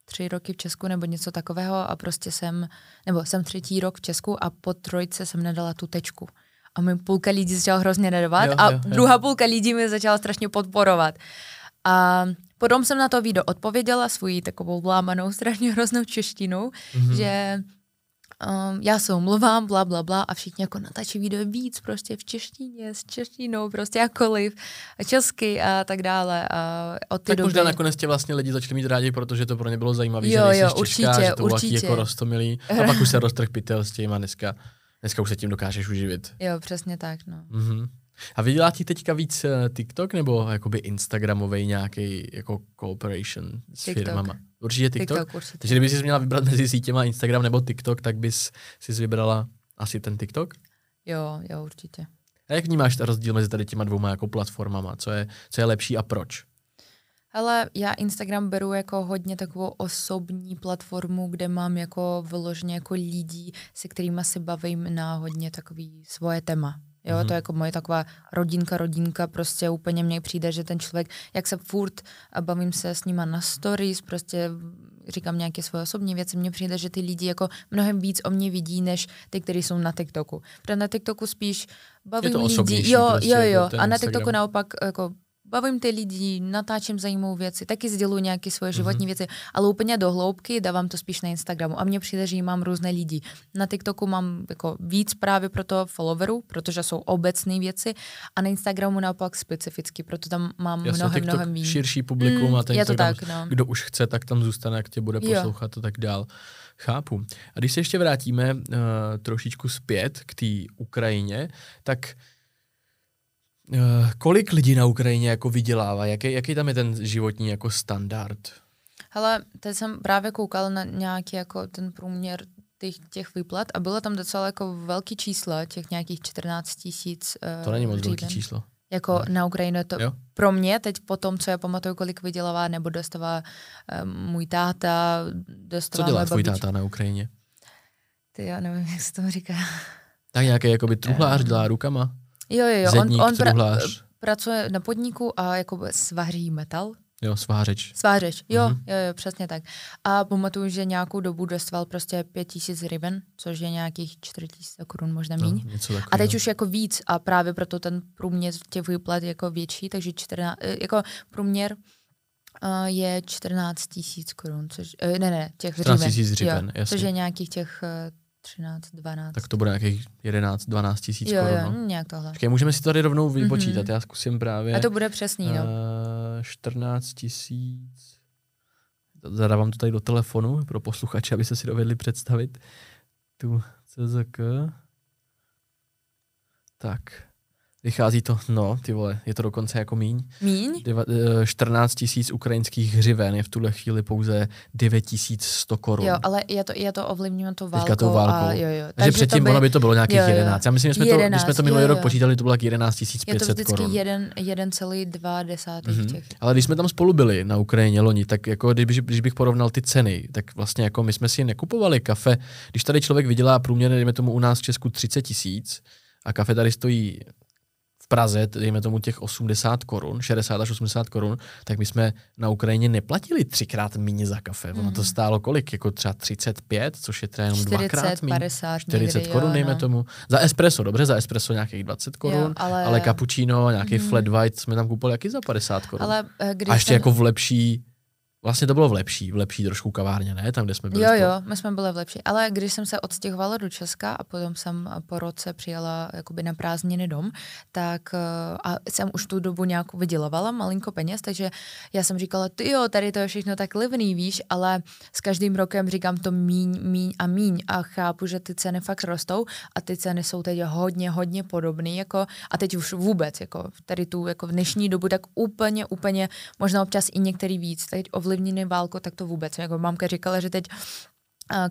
S2: tři roky v Česku nebo něco takového a prostě jsem, nebo jsem třetí rok v Česku a po trojce jsem nedala tu tečku. A mi půlka lidí začala hrozně nadávat jo, a jo, jo. druhá půlka lidí mi začala strašně podporovat. A potom jsem na to video odpověděla svojí takovou vlámanou, strašně hroznou češtinou, mm-hmm. že um, já se omluvám, bla, bla, bla a všichni jako natáčí video víc prostě v češtině, s češtinou, prostě jakkoliv, česky a tak dále. A od
S1: tak
S2: doby...
S1: možná nakonec tě vlastně lidi začali mít rádi, protože to pro ně bylo zajímavé, že nejsi jo, určitě, česká, že to určitě. jako rostomilý a pak už se roztrh pytel s tím a dneska, dneska už se tím dokážeš uživit.
S2: Jo, přesně tak, no.
S1: Mm-hmm. A vydělá ti teďka víc uh, TikTok nebo jakoby Instagramový nějaký jako cooperation s
S2: TikTok.
S1: firmama? Určitě TikTok?
S2: TikTok určitě.
S1: Takže kdyby jsi měla vybrat mezi sítěma Instagram nebo TikTok, tak bys si vybrala asi ten TikTok?
S2: Jo, jo, určitě.
S1: A jak vnímáš ten rozdíl mezi tady těma dvouma jako platformama? Co je, co je lepší a proč?
S2: Ale já Instagram beru jako hodně takovou osobní platformu, kde mám jako vyloženě jako lidí, se kterými se bavím na hodně takový svoje téma. Jo, mm-hmm. to je jako moje taková rodinka, rodinka, prostě úplně mně přijde, že ten člověk, jak se furt a bavím se s nima na stories, prostě říkám nějaké svoje osobní věci, mně přijde, že ty lidi jako mnohem víc o mě vidí, než ty, kteří jsou na TikToku. Protože na TikToku spíš bavím
S1: to
S2: lidi, jo,
S1: prostě
S2: jo,
S1: jako
S2: jo,
S1: ten
S2: a na
S1: Instagram.
S2: TikToku naopak jako bavím ty lidi, natáčím zajímavé věci, taky sděluji nějaké svoje životní
S1: Mhm.
S2: věci, ale úplně do hloubky dávám to spíš na Instagramu. A mně přijde, že mám různé lidi. Na TikToku mám jako víc právě proto followerů, protože jsou obecné věci, a na Instagramu naopak specificky, proto tam mám
S1: Jasně,
S2: mnohem,
S1: TikTok
S2: mnohem víc.
S1: širší publikum
S2: Mm,
S1: a ten
S2: je to tak, no.
S1: kdo už chce, tak tam zůstane, jak tě bude
S2: Jo.
S1: poslouchat a tak dál. Chápu. A když se ještě vrátíme uh, trošičku zpět k té Ukrajině, tak uh, kolik lidí na Ukrajině jako vydělává? Jaký, jaký tam je ten životní jako standard?
S2: Hele, teď jsem právě koukal na nějaký jako ten průměr těch, těch výplat a bylo tam docela jako velký číslo, těch nějakých 14 tisíc uh,
S1: To není moc velký číslo.
S2: Jako na Ukrajinu to
S1: Jo?
S2: pro mě teď po tom, co já pamatuju, kolik vydělává nebo dostává um, můj táta,
S1: Co
S2: dostává
S1: dělá
S2: moje
S1: tvůj táta na Ukrajině?
S2: Ty, já nevím, jak se to říká.
S1: Tak nějaký jakoby truhlář dělá rukama?
S2: Jo, jo, jo.
S1: Zedník,
S2: on, on pra, pracuje na podniku a jako svaří metal.
S1: Jo, svářeč.
S2: Svářeč, jo,
S1: Mhm.
S2: mm-hmm. jo, jo, přesně tak. A pamatuju, že nějakou dobu dostal prostě pět tisíc riven, což je nějakých tisíce korun, možná
S1: No,
S2: míň.
S1: něco takového.
S2: A teď už jako víc a právě proto ten průměr těch výplat je jako větší, takže 14, eh, jako průměr uh, je 14 tisíc korun, což, uh, ne, ne, těch
S1: 14
S2: hřiven.
S1: 000 hřiven,
S2: jo,
S1: jasně.
S2: Což je nějakých těch uh, 13, 12.
S1: Tak to bude nějakých 11-12 tisíc
S2: jo,
S1: korun.
S2: jo,
S1: no.
S2: nějak tohle.
S1: Počkej, můžeme si to tady rovnou vypočítat.
S2: Mhm.
S1: Já zkusím právě.
S2: A to bude přesný, no.
S1: eh, 14 tisíc. Zadávám to tady do telefonu pro posluchače, aby se si dovedli představit tu CZK. Tak. Vychází to, no, ty vole, je to dokonce jako míň.
S2: Míň?
S1: Deva, eh, 14 tisíc ukrajinských hřiven je v tuhle chvíli pouze 9100 korun.
S2: Jo, ale je to, je to ovlivněno tou válkou.
S1: Teďka tou válkou.
S2: A, jo, jo.
S1: Takže předtím
S2: to
S1: ono by to bylo nějakých
S2: jo, jo.
S1: 11. Já myslím, že jsme to, když
S2: 11,
S1: jsme to minulý
S2: jo,
S1: rok
S2: jo.
S1: počítali, to bylo tak 11
S2: Je to
S1: 500
S2: vždycky
S1: korun.
S2: jeden, 1,2 desátých
S1: Mhm.
S2: těch.
S1: Ale když jsme tam spolu byli na Ukrajině loni, tak jako když, když bych porovnal ty ceny, tak vlastně jako my jsme si nekupovali kafe. Když tady člověk vydělá průměrně, dejme tomu u nás v Česku 30 tisíc a kafe tady stojí v Praze, dejme tomu těch 80 korun, 60 až 80 korun, tak my jsme na Ukrajině neplatili třikrát méně za kafe. Ono to
S2: Mhm.
S1: stálo kolik? Jako třeba 35, což je třeba jenom
S2: 40,
S1: dvakrát méně.
S2: 50
S1: 40
S2: někdy,
S1: korun,
S2: jo,
S1: dejme
S2: no.
S1: tomu. Za espresso, dobře, za espresso nějakých 20 korun,
S2: Jo, ale,
S1: ale cappuccino, nějaký
S2: Mhm.
S1: flat white jsme tam koupili jaký za 50 korun.
S2: ale eh, když
S1: A ještě
S2: jsem,
S1: jako v lepší, vlastně to bylo v lepší, v lepší trošku kavárně, ne? Tam, kde jsme byli
S2: Jo,
S1: spolu.
S2: jo, my jsme byli v lepší. Ale když jsem se odstěhovala do Česka a potom jsem po roce přijela jakoby na prázdniny dom, tak eh, a jsem už tu dobu nějak vydělovala malinko peněz, takže já jsem říkala, ty jo, tady to je všechno tak levný, víš, ale s každým rokem říkám to míň, míň a míň a chápu, že ty ceny fakt rostou a ty ceny jsou teď hodně, hodně podobné, jako a teď už vůbec, jako tady tu jako v dnešní dobu, tak úplně, úplně, možná občas i některý víc, teď ovlivněný válkou, tak to vůbec, jako mamka říkala, že teď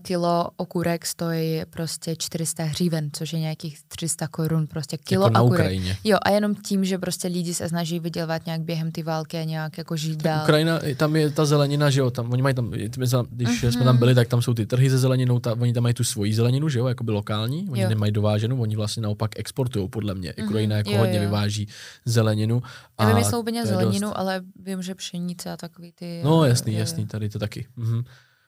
S2: kilo okurek stojí prostě 400 hříven, což je nějakých 300 korun, prostě kilo
S1: Jako na
S2: okurek.
S1: Ukrajině.
S2: Jo, a jenom tím, že prostě lidi se snaží vydělat nějak během ty války a nějak jako žít dál.
S1: Ukrajina, tam je ta zelenina, že jo, tam, oni mají tam, když
S2: Mhm.
S1: jsme tam byli, tak tam jsou ty trhy se zeleninou, ta, oni tam mají tu svoji zeleninu, že jo, jako by lokální, oni
S2: Jo.
S1: nemají dováženou, oni vlastně naopak exportují, podle mě.
S2: Mhm,
S1: Ukrajina jako
S2: jo,
S1: hodně
S2: jo.
S1: vyváží zeleninu.
S2: Nevím,
S1: a
S2: jestli úplně zeleninu,
S1: dost-
S2: ale vím, že pšenice a takový ty...
S1: No jasný, jasný, tady to taky. Mhm.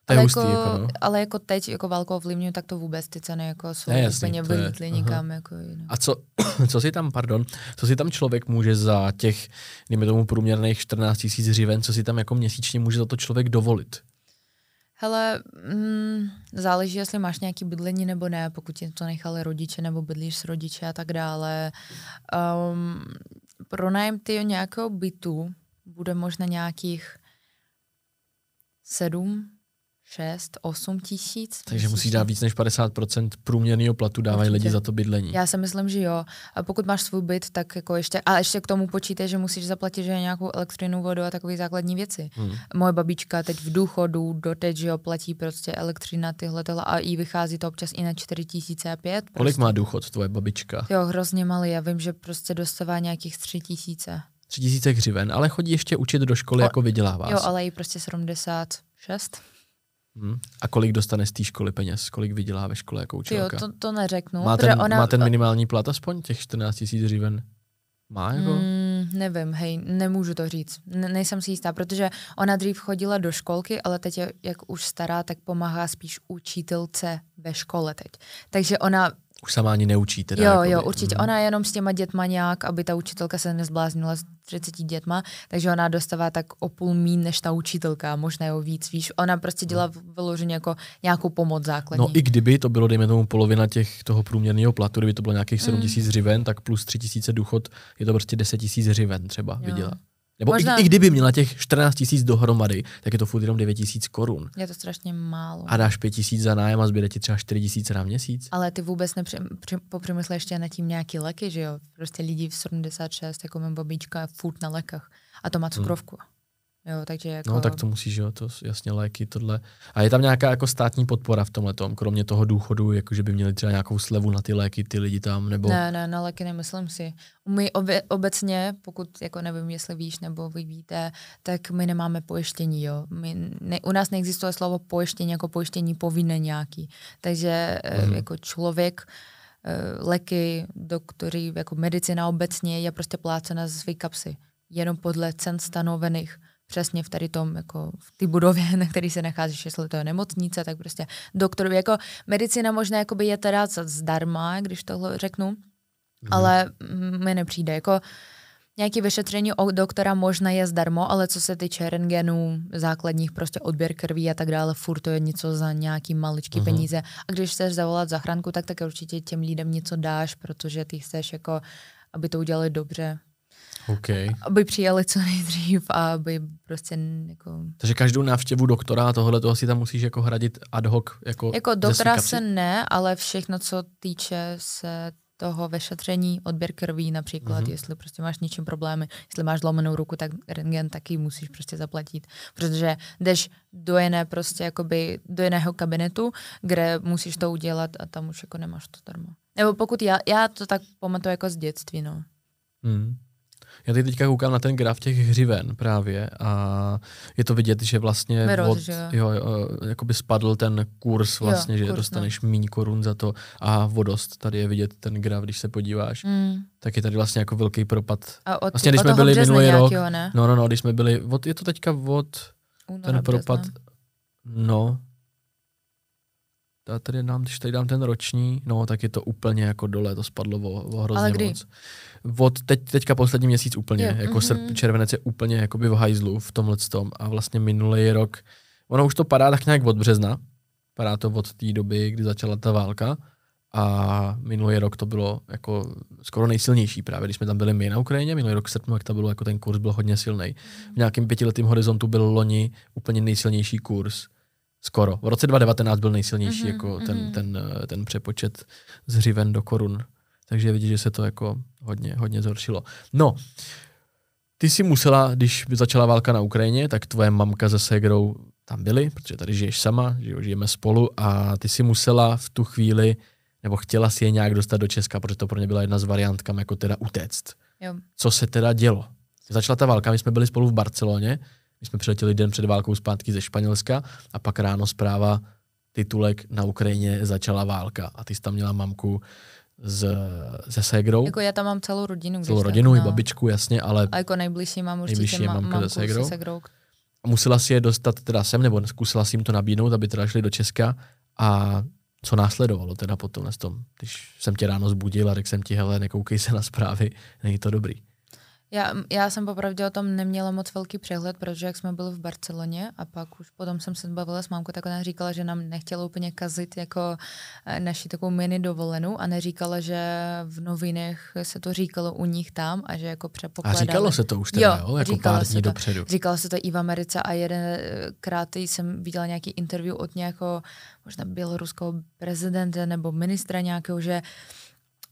S1: To je
S2: Ale
S1: hustý,
S2: jako,
S1: jako no.
S2: ale jako teď jako válkou ovlivňují, tak to vůbec ty ceny jako jsou
S1: Ne, jasný,
S2: úplně
S1: je-
S2: vylítly
S1: aha.
S2: nikam. Jako, jinak.
S1: A co, co si tam, pardon, co si tam člověk může za těch, dejme tomu průměrných 14 tisíc hřiven, co si tam jako měsíčně může za to člověk dovolit?
S2: Hele, mm, záleží, jestli máš nějaký bydlení nebo ne, pokud ti to nechali rodiče nebo bydlíš s rodiče a tak dále. Um, pronájem ty nějakého bytu bude možná nějakých sedm, 6, 8 tisíc.
S1: Takže musíš dát víc než 50% průměrného platu, dávají lidi za to bydlení.
S2: Já si myslím, že jo. A pokud máš svůj byt, tak jako ještě, a ještě k tomu počítej, že musíš zaplatit že nějakou elektřinu, vodu a takové základní věci. Hmm. Moje babička teď v důchodu, doteď, že jo, platí prostě elektřina, tyhle, tohle a i vychází to občas i na 4 tisíce a pět. Prostě.
S1: Kolik má důchod tvoje babička?
S2: Jo, hrozně malý. Já vím, že prostě dostává nějakých 3 tisíce.
S1: 3 tisíce hřiven, ale chodí ještě učit do školy, o, jako vydělává.
S2: Jo, ale i prostě 76.
S1: Hmm. A kolik dostane z té školy peněz? Kolik vydělá ve škole jako učitelka?
S2: Jo, to, to neřeknu.
S1: Má ten, ona... má ten minimální plat aspoň těch 14 tisíc hřiven? Má jako?
S2: Mm, nevím, hej, nemůžu to říct. Ne, nejsem si jistá, protože ona dřív chodila do školky, ale teď, je, jak už stará, tak pomáhá spíš učitelce ve škole teď. Takže ona
S1: už sama ani neučí teda.
S2: Jo, jakoby. jo, určitě. Mm. Ona je jenom s těma dětma nějak, aby ta učitelka se nezbláznila s 30 dětma, takže ona dostává tak o půl mín než ta učitelka, možná jo víc, víš. Ona prostě dělá mm. vyloženě jako nějakou pomoc základní.
S1: No i kdyby to bylo, dejme tomu, polovina těch toho průměrného platu, kdyby to bylo nějakých 7 mm. tisíc mm. hřiven, tak plus 3 tisíce důchod, je to prostě 10 tisíc hřiven třeba jo. vydělat. Nebo Možná... i, i kdyby měla těch 14 tisíc dohromady, tak je to furt jenom 9 tisíc korun.
S2: Je to strašně málo.
S1: A dáš 5 tisíc za nájem a zbyde ti třeba 4 tisíce na měsíc.
S2: Ale ty vůbec nepopřemýšleš ještě na tím nějaký léky, že jo? Prostě lidi v 76, jako mým babička, furt na lékách. A to má hmm. cukrovku. Hmm. Jo, takže jako...
S1: No tak to musíš, jo, to jasně léky, tohle. A je tam nějaká jako státní podpora v tomhle tom, kromě toho důchodu, jako že by měli třeba nějakou slevu na ty léky, ty lidi tam, nebo...
S2: Ne, ne, na léky nemyslím si. My obe, obecně, pokud jako nevím, jestli víš nebo vy víte, tak my nemáme pojištění, jo. My, ne, u nás neexistuje slovo pojištění jako pojištění povinné nějaký. Takže mm. jako člověk eh, léky, doktory, jako medicina obecně je prostě plácena z své kapsy. Jenom podle cen stanovených přesně v tady tom, jako v té budově, na který se nacházíš, jestli to je nemocnice, tak prostě doktor, jako medicina možná jakoby je teda zdarma, když tohle řeknu, mm. ale mi nepřijde, jako nějaké vyšetření od doktora možná je zdarmo, ale co se týče rengenů, základních prostě odběr krví a tak dále, furt to je něco za nějaký maličký uh-huh. peníze. A když chceš zavolat zachránku, tak tak určitě těm lidem něco dáš, protože ty chceš jako, aby to udělali dobře.
S1: Okay.
S2: Aby přijali co nejdřív a aby prostě jako...
S1: Takže každou návštěvu doktora a tohle toho si tam musíš jako hradit ad hoc? Jako,
S2: jako doktora se ne, ale všechno, co týče se toho vešetření, odběr krví například, mm-hmm. jestli prostě máš něčím problémy, jestli máš zlomenou ruku, tak rengen taky musíš prostě zaplatit, protože jdeš do jiné prostě jakoby do jiného kabinetu, kde musíš to udělat a tam už jako nemáš to darmo. Nebo pokud já, já to tak pamatuju jako z dětství, no.
S1: Mm. Já teď teďka koukám na ten graf těch hřiven právě a je to vidět, že vlastně
S2: Miroz,
S1: od,
S2: že
S1: jo, jakoby spadl ten kurz vlastně, jo, že kurz, dostaneš no. méně korun za to a vodost, tady je vidět ten graf, když se podíváš, mm. tak je tady vlastně jako velký propad.
S2: A od,
S1: vlastně, když jsme byli minulý rok, ne? no, no, no, když jsme byli, od, je to teďka od, Února, ten propad, března. no, já tady dám, když tady dám ten roční, no tak je to úplně jako dole, to spadlo o, o hrozně Ale kdy? moc. Od teď, teďka poslední měsíc úplně, je, jako mm-hmm. srp, červenec je úplně jakoby v hajzlu v tomhle tom a vlastně minulý rok, ono už to padá tak nějak od března, padá to od té doby, kdy začala ta válka a minulý rok to bylo jako skoro nejsilnější právě, když jsme tam byli my na Ukrajině, minulý rok v srpnu, jak to bylo, jako ten kurz byl hodně silný. V nějakém pětiletém horizontu byl loni úplně nejsilnější kurz Skoro. V roce 2019 byl nejsilnější mm-hmm, jako mm-hmm. ten, ten, eh, ten přepočet z hřiven do korun. Takže vidíš, že se to jako hodně, hodně zhoršilo. No, ty si musela, když začala válka na Ukrajině, tak tvoje mamka se Segrou tam byli, protože tady žiješ sama, že žijeme spolu a ty si musela v tu chvíli, nebo chtěla si je nějak dostat do Česka, protože to pro ně byla jedna z variant, kam jako teda utéct.
S2: Jo.
S1: Co se teda dělo? Začala ta válka, my jsme byli spolu v Barceloně, my jsme přiletěli den před válkou zpátky ze Španělska a pak ráno zpráva, titulek na Ukrajině začala válka a ty jsi tam měla mamku z, se ségrou.
S2: Jako já tam mám celou rodinu.
S1: Celou rodinu tak, no. i babičku, jasně, ale...
S2: A jako nejbližší mám určitě nejbližší ma- mamku se ségrou. Se ségrou.
S1: A musela si je dostat teda sem, nebo zkusila si jim to nabídnout, aby teda šli do Česka a co následovalo teda po tom, když jsem tě ráno zbudil a řekl jsem ti, hele, nekoukej se na zprávy, není to dobrý.
S2: Já, já jsem popravdě o tom neměla moc velký přehled, protože jak jsme byli v Barceloně a pak už potom jsem se bavila s mámkou, tak ona říkala, že nám nechtěla úplně kazit jako eh, naši takovou mini dovolenou a neříkala, že v novinách se to říkalo u nich tam a že jako předpokládali.
S1: A říkalo se to už teda, jo, jo jako pár dní
S2: to.
S1: dopředu.
S2: Říkalo se to i v Americe a jedenkrát jsem viděla nějaký interview od nějakého možná běloruského prezidenta nebo ministra nějakého, že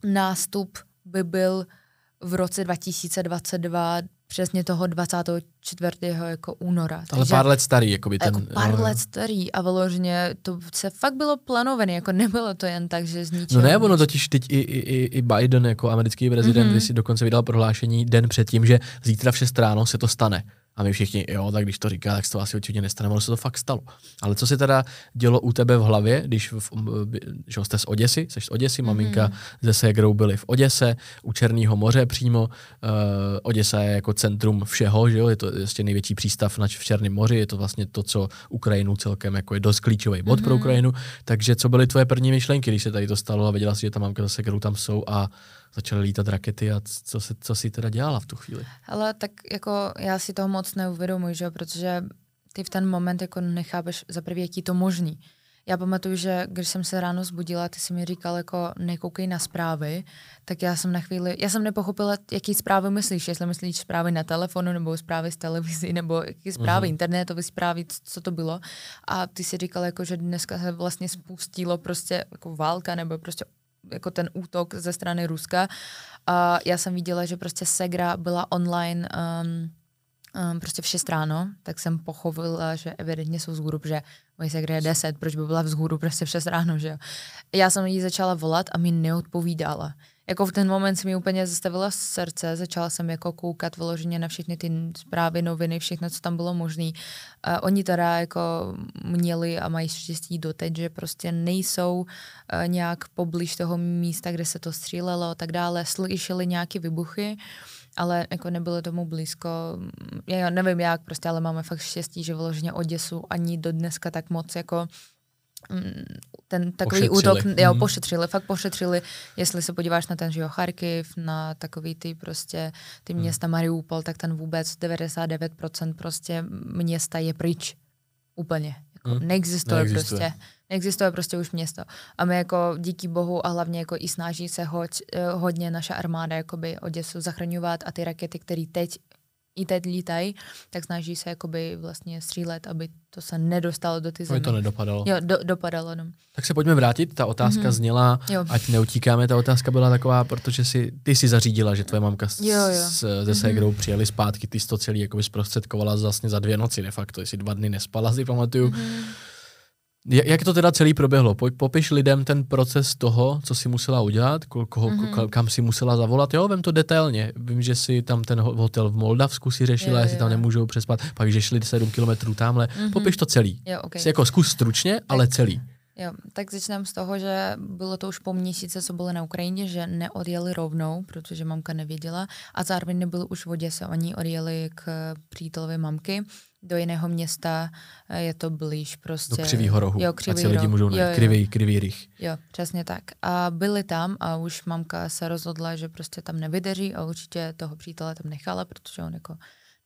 S2: nástup by byl v roce 2022 přesně toho 24. jako února.
S1: Ale Takže, pár let starý, jako by ten... Jako
S2: pár no, let starý a vyloženě to se fakt bylo plánované, jako nebylo to jen tak, že z ničeho.
S1: No ne, ono totiž teď i, i, i Biden jako americký prezident mm-hmm. si dokonce vydal prohlášení den předtím, že zítra v 6 ráno se to stane. A my všichni, jo, tak když to říká, tak se to asi určitě nestane, ono se to fakt stalo. Ale co se teda dělo u tebe v hlavě, když v, že jste z Oděsy, jsi z Oděsy, maminka mm-hmm. ze Segrou byli v Oděse, u Černého moře přímo. Uh, Oděsa je jako centrum všeho, že jo, je to ještě největší přístav na, v Černém moři, je to vlastně to, co Ukrajinu celkem jako je dost klíčový bod mm-hmm. pro mhm. Ukrajinu. Takže co byly tvoje první myšlenky, když se tady to stalo a věděla si, že ta mamka zase, kterou tam jsou a začaly lítat rakety a co, se, co si teda dělala v tu chvíli?
S2: Ale tak jako já si toho moc neuvědomuji, že? protože ty v ten moment jako nechápeš za prvý, jaký to možný. Já pamatuju, že když jsem se ráno zbudila, ty jsi mi říkal jako nekoukej na zprávy, tak já jsem na chvíli, já jsem nepochopila, jaký zprávy myslíš, jestli myslíš zprávy na telefonu, nebo zprávy z televizi, nebo jaký zprávy, uh-huh. internetové zprávy, co to bylo. A ty si říkal jako, že dneska se vlastně spustilo prostě jako válka, nebo prostě jako ten útok ze strany Ruska. A já jsem viděla, že prostě Segra byla online um, um, prostě v 6 ráno, tak jsem pochopila, že evidentně jsou vzhůru, že moje Segra je 10, proč by byla vzhůru prostě v 6 ráno, že jo. Já jsem jí začala volat a mi neodpovídala jako v ten moment se mi úplně zastavila srdce, začala jsem jako koukat vyloženě na všechny ty zprávy, noviny, všechno, co tam bylo možné. Oni teda jako měli a mají štěstí doteď, že prostě nejsou uh, nějak poblíž toho místa, kde se to střílelo a tak dále. Slyšeli nějaké vybuchy, ale jako nebylo tomu blízko. Já nevím jak, prostě, ale máme fakt štěstí, že vyloženě Oděsu ani do dneska tak moc jako ten takový pošetřili. útok, jo, mm. pošetřili, fakt pošetřili, jestli se podíváš na ten, že jo, Charkiv, na takový ty prostě, ty mm. města Mariupol, tak ten vůbec 99% prostě města je pryč. Úplně. Jako mm. neexistuje, neexistuje prostě. Neexistuje prostě už město. A my jako díky bohu a hlavně jako i snaží se hoď, eh, hodně naše armáda jakoby Oděsu zachraňovat a ty rakety, které teď i teď lítají, tak snaží se jakoby vlastně střílet, aby to se nedostalo do ty země.
S1: Aby to nedopadalo.
S2: Jo, do, dopadalo. No.
S1: Tak se pojďme vrátit, ta otázka mm-hmm. zněla, jo. ať neutíkáme, ta otázka byla taková, protože si, ty si zařídila, že tvoje mamka s, jo, jo. S, se Segrou mm-hmm. přijeli zpátky, ty jsi to celý jakoby zprostředkovala vlastně za dvě noci de facto, jestli dva dny nespala, si pamatuju. Mm-hmm jak to teda celý proběhlo? Popiš lidem ten proces toho, co si musela udělat, koho, mm-hmm. kam si musela zavolat. Jo, vem to detailně. Vím, že si tam ten hotel v Moldavsku si řešila, jestli tam nemůžou přespat, pak že šli 7 kilometrů tamhle. Mm-hmm. Popiš to celý.
S2: Jo, okay.
S1: jako zkus stručně, tak, ale celý.
S2: Jo, tak začneme z toho, že bylo to už po měsíce, co byly na Ukrajině, že neodjeli rovnou, protože mamka nevěděla a zároveň nebyli už v Oděse. Oni odjeli k přítelovi mamky do jiného města, je to blíž prostě.
S1: Do Křivýho rohu,
S2: jo, křivý
S1: ať se lidi můžou najít, krivý, krivý rych.
S2: Jo, přesně tak. A byli tam a už mamka se rozhodla, že prostě tam nevydrží a určitě toho přítele tam nechala, protože on jako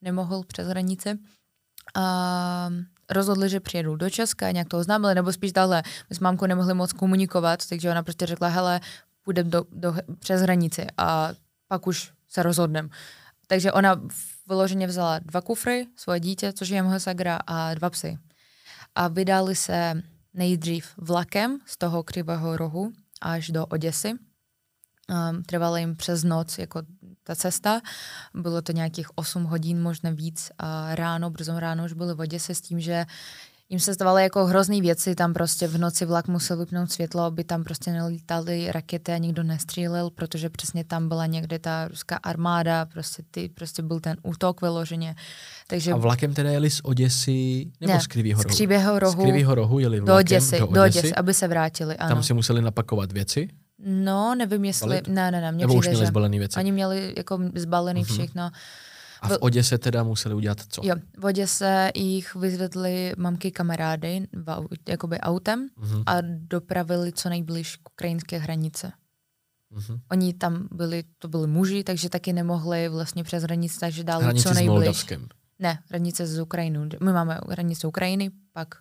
S2: nemohl přes hranice. A rozhodli, že přijedou do Česka, nějak to oznámili, nebo spíš dále. My s mámkou nemohli moc komunikovat, takže ona prostě řekla, hele, půjdeme do, do, přes hranici a pak už se rozhodneme. Takže ona vyloženě vzala dva kufry, svoje dítě, což je moje sagra, a dva psy. A vydali se nejdřív vlakem z toho křivého rohu až do Oděsy. Um, trvalo jim přes noc jako ta cesta. Bylo to nějakých 8 hodin, možná víc. A ráno, brzo ráno už byli v Oděse s tím, že jim se zdávaly jako hrozný věci, tam prostě v noci vlak musel vypnout světlo, aby tam prostě nelítaly rakety a nikdo nestřílel, protože přesně tam byla někde ta ruská armáda, prostě ty, prostě byl ten útok vyloženě. Takže...
S1: A vlakem teda jeli z Oděsy nebo ne, z Krivýho rohu?
S2: Z Krivého rohu.
S1: Z Krivýho rohu jeli vlakem
S2: do Oděsy, do Oděsy, do Oděsy aby se vrátili, ano.
S1: Tam si museli napakovat věci?
S2: No, nevím jestli,
S1: Balit?
S2: ne, ne, ne,
S1: mě Nebo přijde, už měli zbalený věci?
S2: Oni měli jako zbalený mm-hmm. všechno.
S1: A v Oděse teda museli udělat co?
S2: Jo, v Oděse jich vyzvedli mamky kamarády v, jakoby autem mm-hmm. a dopravili co nejblíž k ukrajinské hranice. Mm-hmm. Oni tam byli, to byli muži, takže taky nemohli vlastně přes hranici, takže dali
S1: hranici
S2: co nejbliž.
S1: s Moldavskem.
S2: Ne, hranice z Ukrajiny. My máme hranici Ukrajiny, pak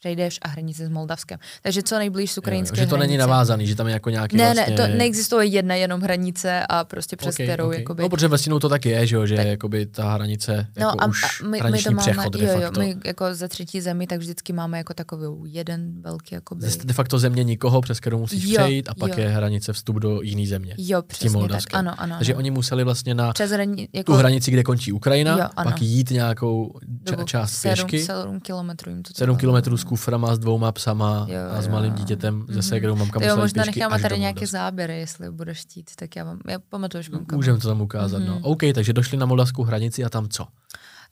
S2: přejdeš a hranice s Moldavskem. Takže co nejblíž z ukrajinské
S1: Že to
S2: hranice.
S1: není navázaný, že tam je jako nějaký
S2: Ne,
S1: vlastně...
S2: ne, to neexistuje jedna jenom hranice a prostě přes okay, kterou
S1: okay.
S2: jakoby...
S1: No, protože většinou to tak je, že, jo, že tak... jakoby ta hranice
S2: no,
S1: jako
S2: a,
S1: už
S2: a my, my to máme,
S1: přechod
S2: jo, jo, my jako ze třetí zemi, tak vždycky máme jako takový jeden velký jakoby...
S1: De facto země nikoho, přes kterou musíš
S2: jo,
S1: přejít a pak
S2: jo.
S1: je hranice vstup do jiné země.
S2: Jo, přesně tak, ano, ano.
S1: Takže
S2: ano.
S1: oni museli vlastně na
S2: Přes hrani, jako...
S1: tu hranici, kde končí Ukrajina,
S2: Jo, ano.
S1: pak jít nějakou část pěšky.
S2: Sedm kilometrů jim to
S1: Sedm
S2: trvalo.
S1: kilometrů s kuframa, s dvouma psama
S2: Jo,
S1: a s
S2: jo.
S1: malým dítětem ze
S2: Mhm.
S1: ségrou mamka
S2: jo,
S1: musela jít
S2: možná necháme tady nějaké
S1: Moldavska.
S2: záběry, jestli budeš chtít, tak já vám, já pamatuju, že mamka.
S1: Můžeme to tam ukázat, no.
S2: Mhm.
S1: OK, takže došli na moldavskou hranici a tam co?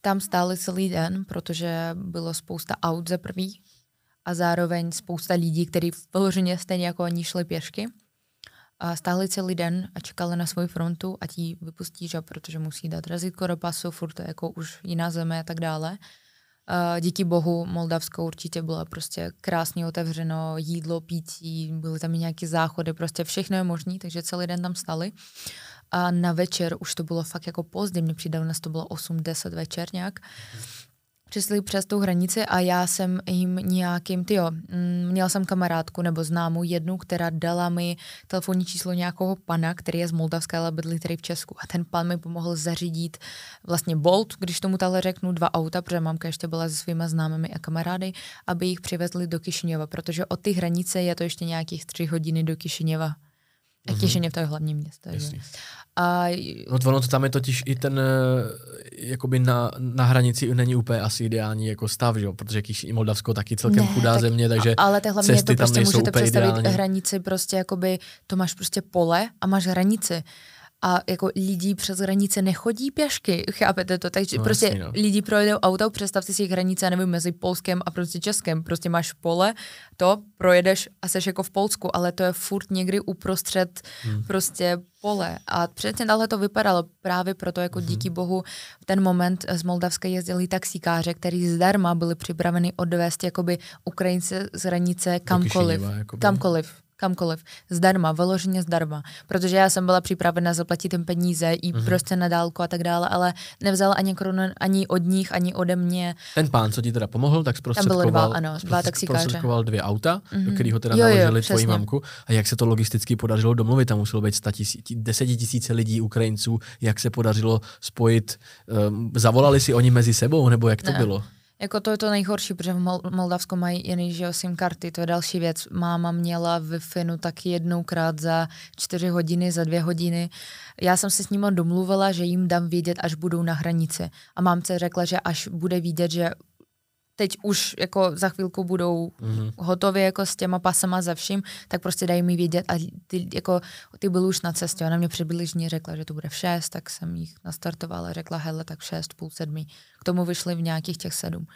S2: Tam stáli celý den, protože bylo spousta aut za prvý a zároveň spousta lidí, kteří vyloženě stejně jako oni šli pěšky. A stáli celý den a čekali na svoji frontu a ti vypustí, že? protože musí dát razítko do pasu, furt to je jako už jiná země a tak dále. A díky bohu Moldavsko určitě bylo prostě krásně otevřeno, jídlo, pití, byly tam i nějaké záchody, prostě všechno je možné, takže celý den tam stali. A na večer už to bylo fakt jako pozdě, mě přijde, nás to bylo 8-10 večer nějak. Přišli přes tu hranici a já jsem jim nějakým, tyjo, mm, měla jsem kamarádku nebo známou jednu, která dala mi telefonní číslo nějakého pana, který je z Moldavska, ale bydlí tady v Česku. A ten pan mi pomohl zařídit vlastně Bolt, když tomu tahle řeknu, dva auta, protože mamka ještě byla se svýma známými a kamarády, aby jich přivezli do Kišiněva, protože od té hranice je to ještě nějakých tři hodiny do Kišiněva. A
S1: Mhm.
S2: Kišiněv to je hlavní město. Že? A
S1: No to ono to tam je totiž i ten, eh, jakoby na, na hranici není úplně asi ideální jako stav, že protože když i Moldavsko taky celkem
S2: Ne,
S1: chudá
S2: tak-
S1: země, takže
S2: ale to hlavně je
S1: cesty
S2: to
S1: tam
S2: prostě
S1: nejsou
S2: můžete představit
S1: ideální.
S2: hranici, prostě jakoby to máš prostě pole a máš hranici. A jako lidi přes hranice nechodí pěšky, chápete to? Takže
S1: No,
S2: prostě
S1: jasný, no.
S2: lidi projedou auto, představte si hranice, nevím, mezi Polskem a prostě Českem. Prostě máš pole, to projedeš a seš jako v Polsku, ale to je furt někdy uprostřed hmm. prostě pole. A přesně takhle to vypadalo právě proto, jako hmm. díky bohu v ten moment z Moldavska jezdili taxikáře, který zdarma byli připraveni odvést jakoby Ukrajince z hranice kamkoliv.
S1: Kišiněva, jakoby.
S2: Kamkoliv kamkoliv, zdarma, vyloženě zdarma, protože já jsem byla připravena zaplatit jim peníze i mm-hmm. prostě na dálku a tak dále, ale nevzal ani korunu ani od nich, ani ode mě.
S1: Ten pán, co ti teda pomohl, tak
S2: byly dva,
S1: zprostředkoval,
S2: ano, dva
S1: zprostředkoval dvě auta, mm-hmm. do
S2: Mhm.
S1: kterého teda
S2: Jo, jo,
S1: naložili tvoji mamku. A jak se to logisticky podařilo domluvit? Tam muselo být desetitisíce lidí, Ukrajinců. Jak se podařilo spojit? Um, zavolali si oni mezi sebou, nebo jak to
S2: Ne.
S1: bylo?
S2: Jako to je to nejhorší, protože v Mol- Moldavsku mají jiný SIM karty, to je další věc. Máma měla wi taky jednoukrát za čtyři hodiny, za dvě hodiny. Já jsem se s nimi domluvila, že jim dám vědět, až budou na hranici. A mámce řekla, že až bude vidět, že teď už jako za chvilku budou mm-hmm. hotově jako s těma pasama za vším, tak prostě dají mi vědět a ty, jako, ty byly už na cestě. Ona mě přibližně řekla, že to bude v šest, tak jsem jich nastartovala, řekla hele, tak v šest, půl sedmi. K tomu vyšli v nějakých těch sedm.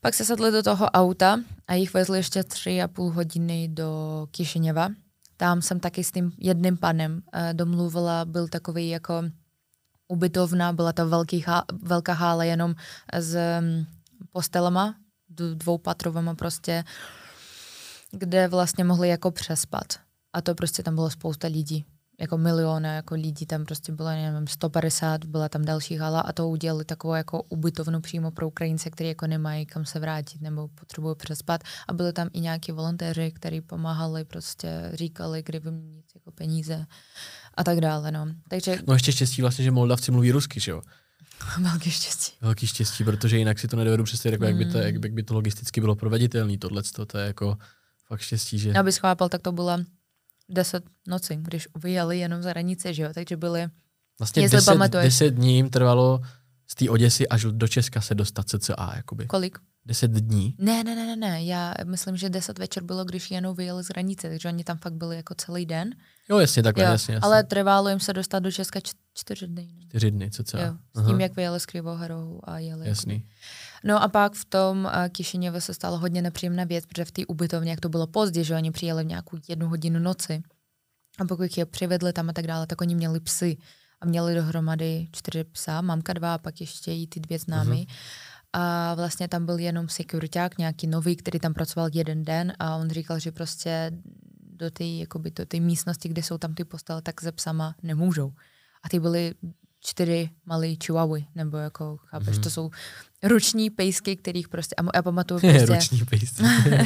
S2: Pak se sedli do toho auta a jich vezli ještě tři a půl hodiny do Kišiněva. Tam jsem taky s tím jedným panem uh, domluvila, byl takový jako ubytovna, byla velký, há, velká hála jenom um, postelama, dvoupatrovama prostě, kde vlastně mohli jako přespat. A to prostě tam bylo spousta lidí, jako miliony jako lidí, tam prostě bylo, nevím, 150, byla tam další hala a to udělali takovou jako ubytovnu přímo pro Ukrajince, kteří jako nemají kam se vrátit nebo potřebují přespat. A byli tam i nějaký volontéři, kteří pomáhali, prostě říkali, kdy vyměnit jako peníze a tak dále, no. Takže
S1: No ještě štěstí vlastně, že Moldavci mluví rusky, že jo?
S2: velké štěstí.
S1: Velký štěstí, protože jinak si to nedovedu představit, jako jak, by to,
S2: Mm.
S1: jak, jak by to logisticky bylo proveditelné. Tohle to je jako fakt štěstí, že...
S2: Abys chápal, tak to byla 10 noci, když vyjeli jenom za hranice, že jo, takže byly,
S1: Vlastně
S2: jestli
S1: 10,
S2: pamatuješ.
S1: 10 dní jim trvalo z té Oděsy až do Česka se dostat cca, jakoby.
S2: kolik?
S1: 10 dní.
S2: Ne, ne, ne, ne, ne, já myslím, že 10 večer bylo, když jenom vyjeli z hranice, takže oni tam fakt byli jako celý den.
S1: Jo, jasně, takhle,
S2: jo,
S1: jasně, jasně.
S2: ale trvalo jim se dostat do Česka čtyři dny. no.
S1: 4 dny cca.
S2: Jo, s tím, jak vyjeli z Krivohorou a jeli.
S1: Jasný.
S2: jakoby. No a pak v tom uh, Kišiněvu se stalo hodně nepříjemná věc, protože v té ubytovně, jak to bylo pozdě, že oni přijeli v nějakou jednu hodinu noci a pokud je přivedli tam a tak dále, tak oni měli psy a měli dohromady čtyři psa, mamka dva a pak ještě i ty dvě známy.
S1: Mhm.
S2: A vlastně tam byl jenom sekuriták, nějaký nový, který tam pracoval jeden den a on říkal, že prostě do té jakoby, do té místnosti, kde jsou tam ty postele, tak se psama nemůžou. A ty byly čtyři malé chihuahuy, nebo jako, chápeš, mm-hmm. to jsou ruční pejsky, kterých prostě, a já pamatuju prostě,
S1: ruční pejsky.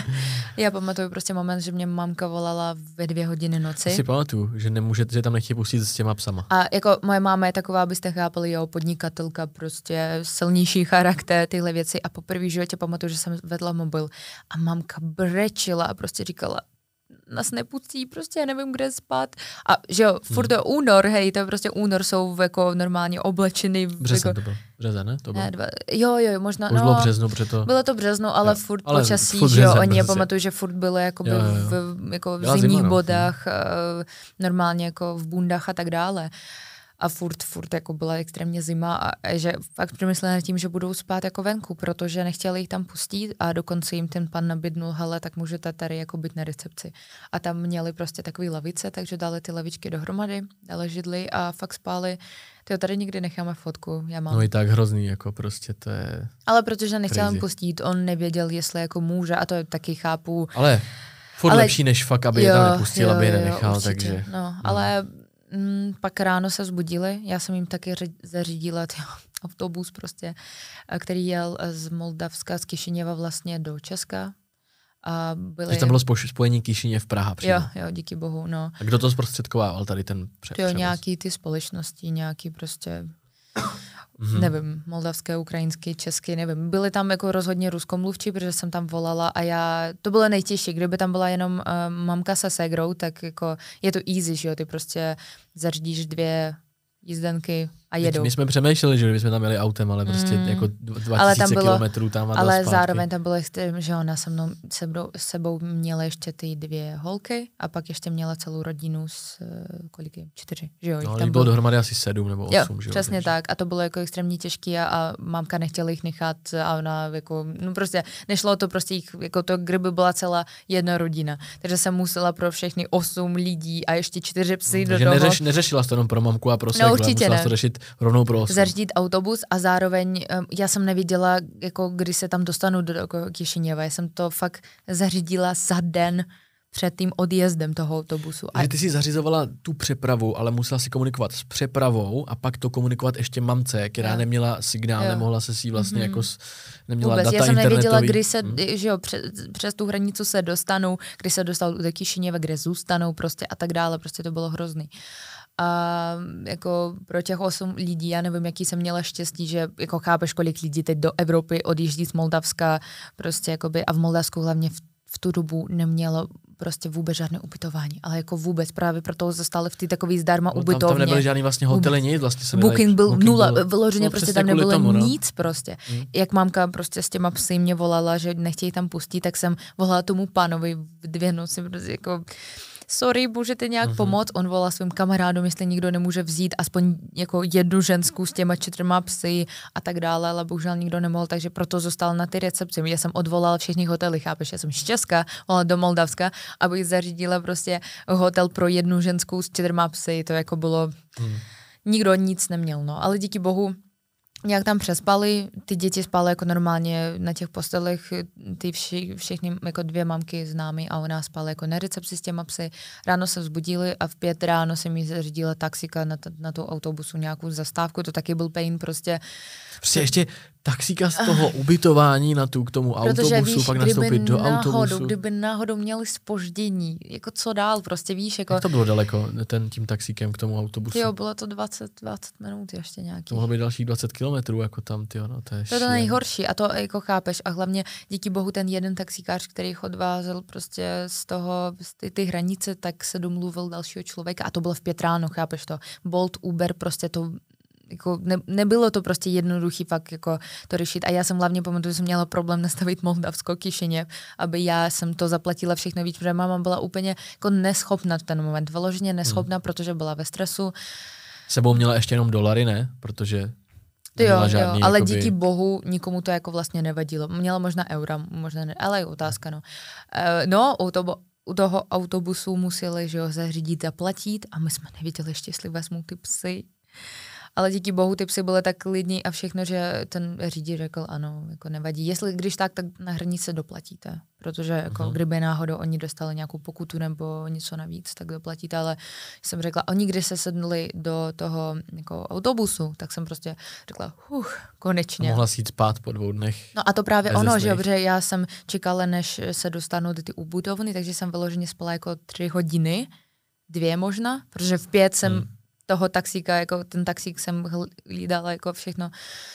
S2: já pamatuju prostě moment, že mě mamka volala ve dvě hodiny noci.
S1: Já si pamatuju, že nemůžete, že tam nechtějí pustit s těma psama.
S2: A jako moje máma je taková, abyste chápali, jo, podnikatelka, prostě silnější charakter, tyhle věci a poprvé v životě pamatuju, že jsem vedla mobil a mamka brečila a prostě říkala, nás nepustí, prostě já nevím, kde spát. A že jo, furt to únor, hej, to prostě únor jsou jako normálně oblečený.
S1: Březen
S2: jako,
S1: to byl. Březen, ne? To byl.
S2: Ne, dva, jo, jo, možná.
S1: Už
S2: no,
S1: bylo březno, protože to...
S2: Bylo to březno, ale jo, furt ale počasí,
S1: furt
S2: že jo, oni,
S1: prostě.
S2: pamatuju, že furt bylo jako
S1: Jo, jo,
S2: v, jako v zimních
S1: zima, no.
S2: bodách, uh, normálně jako v bundách a tak dále. A furt, furt jako byla extrémně zima a, že fakt přemýšleli nad tím, že budou spát jako venku, protože nechtěli jich tam pustit a dokonce jim ten pan nabídnul, hele, tak můžete tady jako být na recepci. A tam měli prostě takové lavice, takže dali ty lavičky dohromady, dali židli a fakt spali. Tyjo, tady nikdy necháme fotku, já mám.
S1: No i tak hrozný, jako prostě to je...
S2: Ale protože nechtěl jim pustit, on nevěděl, jestli jako může a to taky chápu.
S1: Ale furt
S2: Ale-
S1: lepší, než fakt, aby je tam nepustil, aby je nenechal,
S2: určitě.
S1: takže...
S2: No, ale mm, pak ráno se zbudili, já jsem jim taky ři- zařídila tyjo, autobus prostě, a který jel z Moldavska, z Kišiněva vlastně do Česka. A byli...
S1: Takže tam bylo spojení Kišině v Praha přímo.
S2: Jo, jo, díky bohu, no.
S1: A kdo to zprostředkovával, tady ten pře-
S2: Jo, nějaký ty společnosti, nějaký prostě,
S1: Mhm.
S2: nevím, moldavské, ukrajinské, české, nevím. Byly tam jako rozhodně ruskomluvčí, protože jsem tam volala a já, to bylo nejtěžší, kdyby tam byla jenom uh, mamka se segrou, tak jako je to easy, že jo, ty prostě zařídíš dvě jízdenky a
S1: Teď
S2: jedou.
S1: My jsme přemýšleli, že bychom tam jeli autem, ale prostě
S2: Mm.
S1: jako dv- 2000
S2: Ale tam bylo-
S1: kilometrů tam a
S2: Ale
S1: zpátky.
S2: zároveň tam bylo že ona se mnou, sebou, sebou měla ještě ty dvě holky a pak ještě měla celou rodinu s kolik je? Čtyři, že jo?
S1: No,
S2: tam
S1: jich bylo dohromady asi sedm nebo
S2: Jo,
S1: osm, že jo?
S2: přesně
S1: takže-
S2: tak. A to bylo jako extrémně těžké a, a mamka nechtěla jich nechat a ona jako, no prostě nešlo to prostě jich, jako to, kdyby byla celá jedna rodina. Takže jsem musela pro všechny osm lidí a ještě čtyři psy do
S1: Takže
S2: toho
S1: neřeš, neřešila to jenom pro mamku a pro
S2: No, určitě
S1: musela
S2: ne.
S1: to řešit rovnou pro osm.
S2: zařídit autobus a zároveň já jsem nevěděla, jako kdy se tam dostanu do jako Kišiněva. Já jsem to fakt zařídila za den před tím odjezdem toho autobusu. A
S1: ty si zařizovala tu přepravu, ale musela si komunikovat s přepravou a pak to komunikovat ještě mamce, která
S2: Jo.
S1: neměla signál,
S2: Jo.
S1: nemohla se si vlastně
S2: Mhm.
S1: jako s, neměla
S2: Vůbec,
S1: data
S2: já jsem nevěděla, kdy se,
S1: Hm.
S2: že jo, přes, přes tu hranicu se dostanou, kdy se dostanou do Kišiněva, kde zůstanou prostě a tak dále, prostě to bylo hrozný. A jako pro těch osm lidí, já nevím, jaký jsem měla štěstí, že jako chápeš, kolik lidí teď do Evropy odjíždí z Moldavska, prostě jakoby, a v Moldavsku hlavně v, v tu dobu nemělo prostě vůbec žádné ubytování, ale jako vůbec právě proto zůstali v té takové zdarma
S1: No, tam, tam
S2: ubytovně.
S1: nebyly žádný vlastně hotely, nic, vlastně se
S2: Booking byl
S1: booking
S2: nula,
S1: byl-
S2: vyloženě
S1: no,
S2: prostě tam nebylo
S1: tomu, no.
S2: nic prostě.
S1: Hmm.
S2: Jak mamka prostě s těma psy mě volala, že nechtějí tam pustit, tak jsem volala tomu pánovi v dvě noci, prostě jako sorry, můžete nějak
S1: Mhm.
S2: pomoct? On volal svým kamarádům, jestli nikdo nemůže vzít aspoň jako jednu ženskou s těma čtyřma psy a tak dále, ale bohužel nikdo nemohl, takže proto zůstal na ty recepci. Já jsem odvolala všechny hotely, chápeš? Já jsem z Česka, volala do Moldavska, abych zařídila prostě hotel pro jednu ženskou s čtyřma psy. To jako bylo,
S1: Hmm.
S2: nikdo nic neměl, no. Ale díky bohu nějak tam přespali, ty děti spaly jako normálně na těch postelech, ty vši, všechny jako dvě mamky s námi a ona spala jako na recepci s těma psy. Ráno se vzbudili a v pět ráno jsem jí zařídila taxika na, t- na tu autobusu nějakou zastávku, to taky byl pain prostě.
S1: Prostě ještě taxíka z toho ubytování na tu, k tomu
S2: Protože
S1: autobusu,
S2: víš,
S1: pak
S2: kdyby
S1: nastoupit do
S2: náhodou,
S1: autobusu.
S2: kdyby náhodou měli spoždění, jako co dál, prostě víš, jako
S1: Jak to bylo daleko, ten tím taxíkem k tomu autobusu?
S2: jo, bylo to 20, 20 minut ještě nějaký.
S1: To mohlo být dalších 20 kilometrů, jako tam, tyjo, no, to je
S2: To je to nejhorší a to jako chápeš a hlavně díky bohu ten jeden taxikář, který odvázel prostě z toho, z ty, ty hranice, tak se domluvil dalšího člověka a to bylo v pět ráno, chápeš to. Bolt, Uber, prostě to jako ne, nebylo to prostě jednoduchý fakt jako to řešit a já jsem hlavně pamatuju, že jsem měla problém nastavit Moldavsko Kišině, aby já jsem to zaplatila všechno víc, protože máma byla úplně jako neschopná v ten moment, vyloženě neschopná, hmm. protože byla ve stresu,
S1: Sebou měla ještě jenom dolary, ne? Protože
S2: To jo,
S1: neměla
S2: jo,
S1: žádný,
S2: ale
S1: jakoby,
S2: díky bohu nikomu to jako vlastně nevadilo. Měla možná eura, možná ne, ale je otázka, no. Uh, no, u toho, u toho autobusu museli, že jo, zařídit a platit a my jsme nevěděli ještě, jestli vezmou ty psy. Ale díky bohu ty psy byly tak klidní a všechno, že ten řidič řekl ano, jako nevadí. Jestli když tak, tak na hranice doplatíte, protože jako uh-huh. kdyby náhodou oni dostali nějakou pokutu nebo něco navíc, tak doplatíte, ale jsem řekla, oni když se sedli do toho jako autobusu, tak jsem prostě řekla, huh, konečně.
S1: A mohla si jít spát po dvou dnech.
S2: No a to právě ono, že že já jsem čekala, než se dostanu do ty ubudovny, takže jsem vyloženě spala jako tři hodiny, dvě možná, protože v pět jsem hmm toho taxíka, jako ten taxík jsem hlídala, jako všechno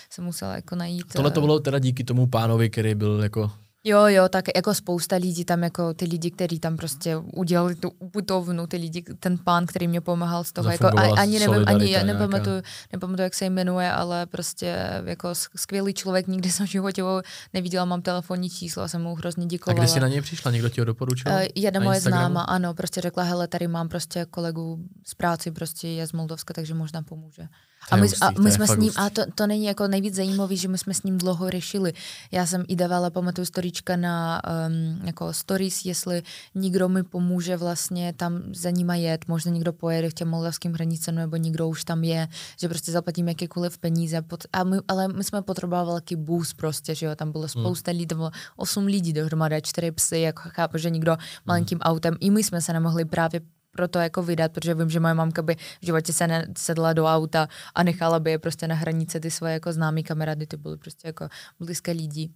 S2: jsem musela jako najít.
S1: Tohle to eh, bylo teda díky tomu pánovi, který byl jako
S2: Jo, jo, tak jako spousta lidí tam, jako ty lidi, kteří tam prostě udělali tu ubytovnu, ty lidi, ten pán, který mě pomáhal z toho, jako, ani nevím, ani já nepamatuju, nepamatuju, jak se jmenuje, ale prostě jako skvělý člověk, nikdy jsem v životě ho neviděla, mám telefonní číslo a jsem mu hrozně děkovala.
S1: A kde jsi na něj přišla, někdo ti ho doporučil? Uh,
S2: jedna moje známa, ano, prostě řekla, hele, tady mám prostě kolegu z práci, prostě je z Moldovska, takže možná pomůže. A my, a my jsme s ním, a to, to není jako nejvíc zajímavé, že my jsme s ním dlouho řešili. Já jsem i dávala, pamatuju, storička na um, jako stories, jestli někdo mi pomůže vlastně tam za nima jet, možná někdo pojede k těm moldavským hranicem, nebo někdo už tam je, že prostě zaplatím jakékoliv peníze. Pot, a my, ale my jsme potřebovali velký bus prostě, že jo, tam bylo hmm. spousta hmm. lidí, tam bylo osm lidí dohromady, čtyři psy, jako chápu, že někdo malým autem, i my jsme se nemohli právě pro to jako vydat, protože vím, že moje mamka by v životě se sedla do auta a nechala by je prostě na hranice ty svoje jako známý kamarády, ty byly prostě jako blízké lidi.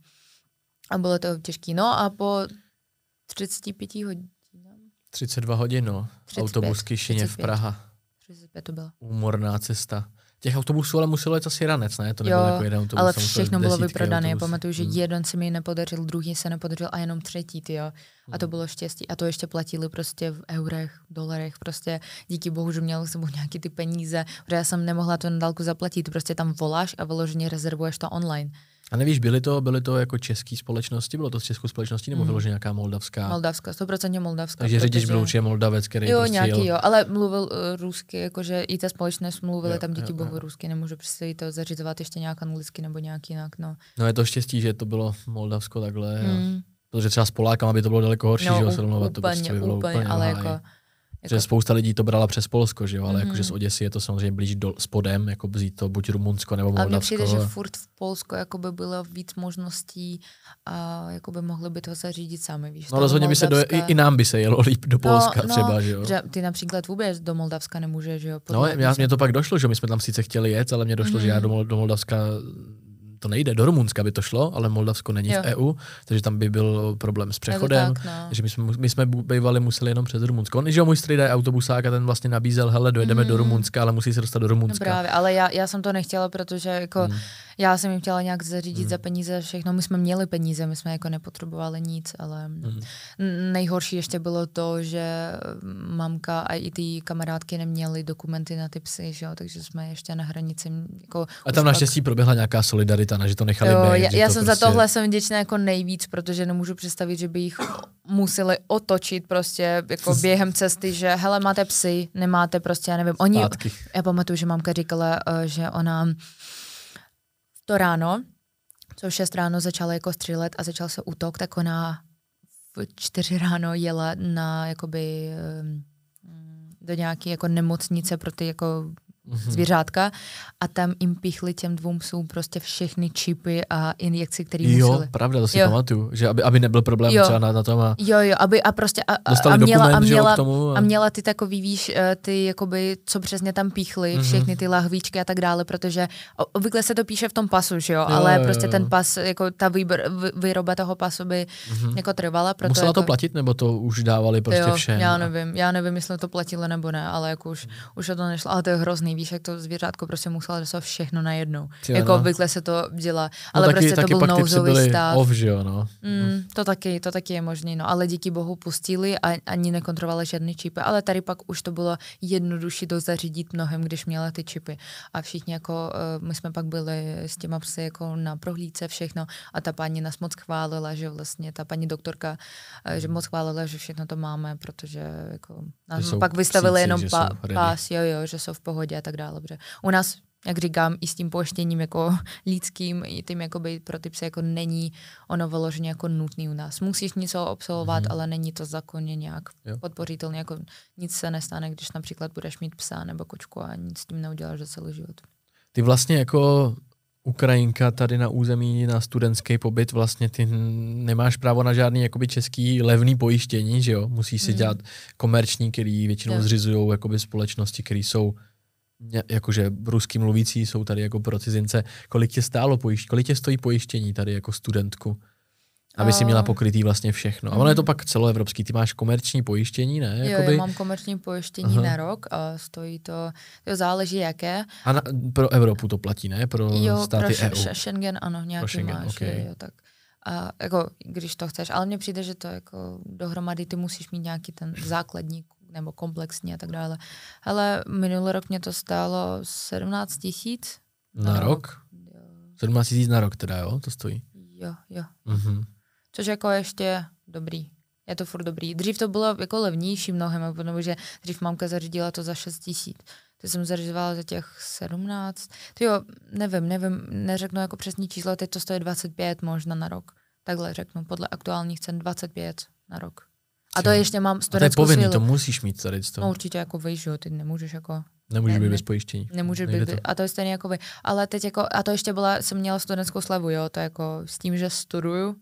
S2: A bylo to těžké. No a po 35 hodinách.
S1: 32 hodin, no. 35, Autobus Kišiněv, Praha.
S2: 35 to bylo.
S1: Úmorná cesta. Těch autobusů ale muselo jít asi ranec, ne? To nebylo jako jeden autobus.
S2: ale všechno bylo vyprodané. Já pamatuju, že hmm. jeden se mi nepodařil, druhý se nepodařil a jenom třetí, ty jo. A to hmm. bylo štěstí. A to ještě platili prostě v eurech, dolarech. Prostě díky bohu, že měl sebou nějaký ty peníze, protože já jsem nemohla to na dálku zaplatit. Prostě tam voláš a vyloženě rezervuješ to online.
S1: A nevíš, byly to, byly to jako české společnosti? Bylo to z českou společností nebo mm. vyloženě nějaká moldavská?
S2: Moldavská, 100% moldavská.
S1: Takže řidič byl určitě Moldavec, který
S2: Jo,
S1: prostě
S2: nějaký jel... jo, ale mluvil uh, rusky, jakože i ta společnost mluvila tam díky bohu rusky, nemůžu představit to zařizovat ještě nějak anglicky nebo nějak jinak, no.
S1: No je to štěstí, že to bylo Moldavsko takhle. Mm. Protože třeba s Polákama by to bylo daleko horší,
S2: no,
S1: že jo,
S2: to prostě by bylo úplně, úplně ale jako
S1: jako... Že spousta lidí to brala přes Polsko, že jo, ale mm-hmm. jakože z Oděsy je to samozřejmě blíž do, spodem, jako vzít to buď Rumunsko nebo Moldavsko. A mně přijde,
S2: že furt v Polsku by bylo víc možností a jako by mohli by to zařídit sami, víš.
S1: No rozhodně Moldavska... by se do, i, i, nám by se jelo líp do no, Polska no, třeba, že jo.
S2: Že ty například vůbec do Moldavska nemůžeš, že jo.
S1: No, já, mě to pak došlo, že my jsme tam sice chtěli jet, ale mě došlo, mm-hmm. že já do, do Moldavska to nejde, do Rumunska by to šlo, ale Moldavsko není jo. v EU, takže tam by byl problém s přechodem, tak, no. takže my jsme, my jsme bývali museli jenom přes Rumunsko. On, že můj strýda je autobusák a ten vlastně nabízel, hele, dojedeme mm. do Rumunska, ale musí se dostat do Rumunska.
S2: No právě, ale já, já jsem to nechtěla, protože jako mm. Já jsem jim chtěla nějak zařídit mm. za peníze všechno, my jsme měli peníze, my jsme jako nepotřebovali nic, ale mm. nejhorší ještě bylo to, že mamka a i ty kamarádky neměly dokumenty na ty psy, že jo, takže jsme ještě na hranici. Jako
S1: a tam naštěstí pak... proběhla nějaká solidarita kapitana, že to nechali jo, být.
S2: Já, já jsem
S1: prostě...
S2: za tohle jsem vděčná jako nejvíc, protože nemůžu představit, že by jich museli otočit prostě jako během cesty, že hele, máte psy, nemáte prostě, já nevím, oni, Zpátky. já pamatuju, že mamka říkala, eh, že ona to ráno, co v 6 ráno začala jako střílet a začal se útok, tak ona v 4 ráno jela na jakoby eh, do nějaké jako nemocnice pro ty jako mm-hmm. zvířátka a tam jim pichli těm dvou psům prostě všechny čipy a injekce, které museli.
S1: Jo, pravda, to si jo. pamatuju, že aby, aby nebyl problém jo. třeba na, na tom a...
S2: Jo, jo, aby a prostě a, a měla,
S1: dokument,
S2: a měla,
S1: tomu
S2: a... a měla ty takový, víš, eh, ty jakoby, co přesně tam píchli, mm-hmm. všechny ty lahvíčky a tak dále, protože obvykle se to píše v tom pasu, že jo, jo ale jo, prostě jo. ten pas, jako ta výbor, výroba toho pasu by mm-hmm. jako trvala. Proto
S1: Musela
S2: jako...
S1: to platit, nebo to už dávali prostě jo, všem?
S2: já nevím, já nevím, jestli to platilo nebo ne, ale jako už, už o to nešlo, ale to je hrozný, víš, jak to zvířat začátku prostě musela dostat všechno najednou. Jo, jako no. obvykle se to dělá. No ale no, taky, prostě taky to byl nouzový stav.
S1: Off, že jo, no.
S2: Mm, to, taky, to taky je možné, no. Ale díky bohu pustili a ani nekontrolovali žádný čipy. Ale tady pak už to bylo jednodušší to zařídit mnohem, když měla ty čipy. A všichni jako, uh, my jsme pak byli s těma psy jako na prohlídce všechno a ta paní nás moc chválila, že vlastně ta paní doktorka, uh, že moc chválila, že všechno to máme, protože jako nás pak vystavili psíci, jenom pa, pás, jo, jo, že jsou v pohodě a tak dále. Protože u nás, jak říkám, i s tím poštěním jako lidským, i tím jakoby pro ty psy jako není ono vyloženě jako nutný u nás. Musíš něco absolvovat, mm-hmm. ale není to zákonně nějak jo. podpořitelné, jako nic se nestane, když například budeš mít psa nebo kočku a nic s tím neuděláš za celý život.
S1: Ty vlastně jako Ukrajinka tady na území na studentský pobyt, vlastně ty nemáš právo na žádný jakoby český levný pojištění, že jo? Musíš si mm. dělat komerční, který většinou yeah. zřizují jakoby společnosti, které jsou jakože rusky mluvící, jsou tady jako pro cizince. Kolik tě stálo pojištění, kolik tě stojí pojištění tady jako studentku? Aby si měla pokrytý vlastně všechno. A ono je to mhm. pak celoevropský. Ty máš komerční pojištění, ne?
S2: Jo, Jakoby... já mám komerční pojištění Aha. na rok a stojí to, to záleží jaké.
S1: A na, pro Evropu to platí, ne? Pro jo, státy pro
S2: EU. Schengen, ano, nějaký pro Schengen, máš. Okay. Jo, tak. A jako, když to chceš, ale mně přijde, že to jako dohromady ty musíš mít nějaký ten základní nebo komplexní a tak dále. Ale minulý rok mě to stálo 17 tisíc.
S1: Na, na rok? rok? 17 tisíc na rok teda, jo? To stojí?
S2: Jo, jo. Mm-hmm. Což jako ještě dobrý. Je to furt dobrý. Dřív to bylo jako levnější mnohem, protože dřív mamka zařídila to za 6 tisíc. Ty jsem zařizovala za těch 17. Ty jo, nevím, nevím, neřeknu jako přesní číslo, teď to stojí 25 možná na rok. Takhle řeknu, podle aktuálních cen 25 na rok. A to ještě mám
S1: A to je povinný,
S2: sílu.
S1: to musíš mít tady
S2: to. No určitě jako víš, jo, ty nemůžeš jako...
S1: Nemůžeš ne, být bez pojištění.
S2: Nemůžeš být, to. a to je stejně jako vy. Ale teď jako, a to ještě byla, jsem měla studentskou slevu, jo, to jako s tím, že studuju,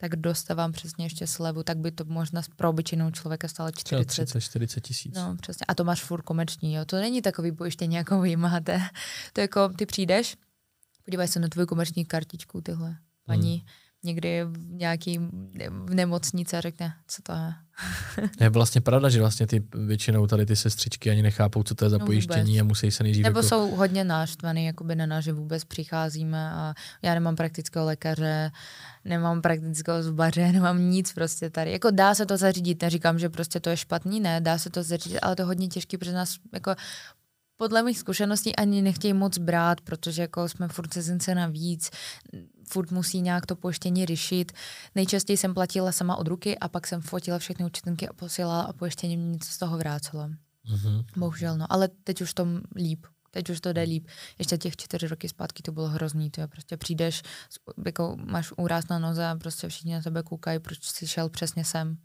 S2: tak dostávám přesně ještě slevu, tak by to možná pro obyčejnou člověka stalo 40.
S1: 30-40 tisíc.
S2: No, přesně. A to máš furt komerční, jo. To není takový pojištění, jako vy máte. To jako, ty přijdeš, podívaj se na tvou komerční kartičku, tyhle paní, hmm někdy v nějaký v nemocnici a řekne, co to je.
S1: je vlastně pravda, že vlastně ty většinou tady ty sestřičky ani nechápou, co to je za no pojištění a musí se nejdřív
S2: Nebo jako... jsou hodně náštvaný jakoby na nás, že vůbec přicházíme a já nemám praktického lékaře, nemám praktického zubaře, nemám nic prostě tady. Jako dá se to zařídit, neříkám, že prostě to je špatný, ne, dá se to zařídit, ale to je hodně těžký, protože nás jako podle mých zkušeností ani nechtějí moc brát, protože jako jsme furt cizince navíc, furt musí nějak to pojištění řešit. Nejčastěji jsem platila sama od ruky a pak jsem fotila všechny účtenky a posílala a pojištění mě něco z toho vrácelo. Mm-hmm. Bohužel, no. Ale teď už to líp. Teď už to jde líp. Ještě těch čtyři roky zpátky to bylo hrozný. To je prostě přijdeš, jako máš úraz na noze a prostě všichni na tebe koukají, proč jsi šel přesně sem.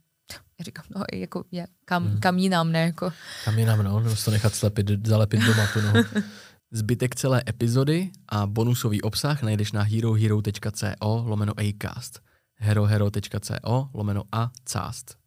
S2: Já říkám, no, jako, je, kam, hmm. kam jinam, ne? Jako.
S1: Kam jinam, no, nebo to nechat slepit, zalepit doma tu nohu. Zbytek celé epizody a bonusový obsah najdeš na herohero.co lomeno acast herohero.co lomeno a cast.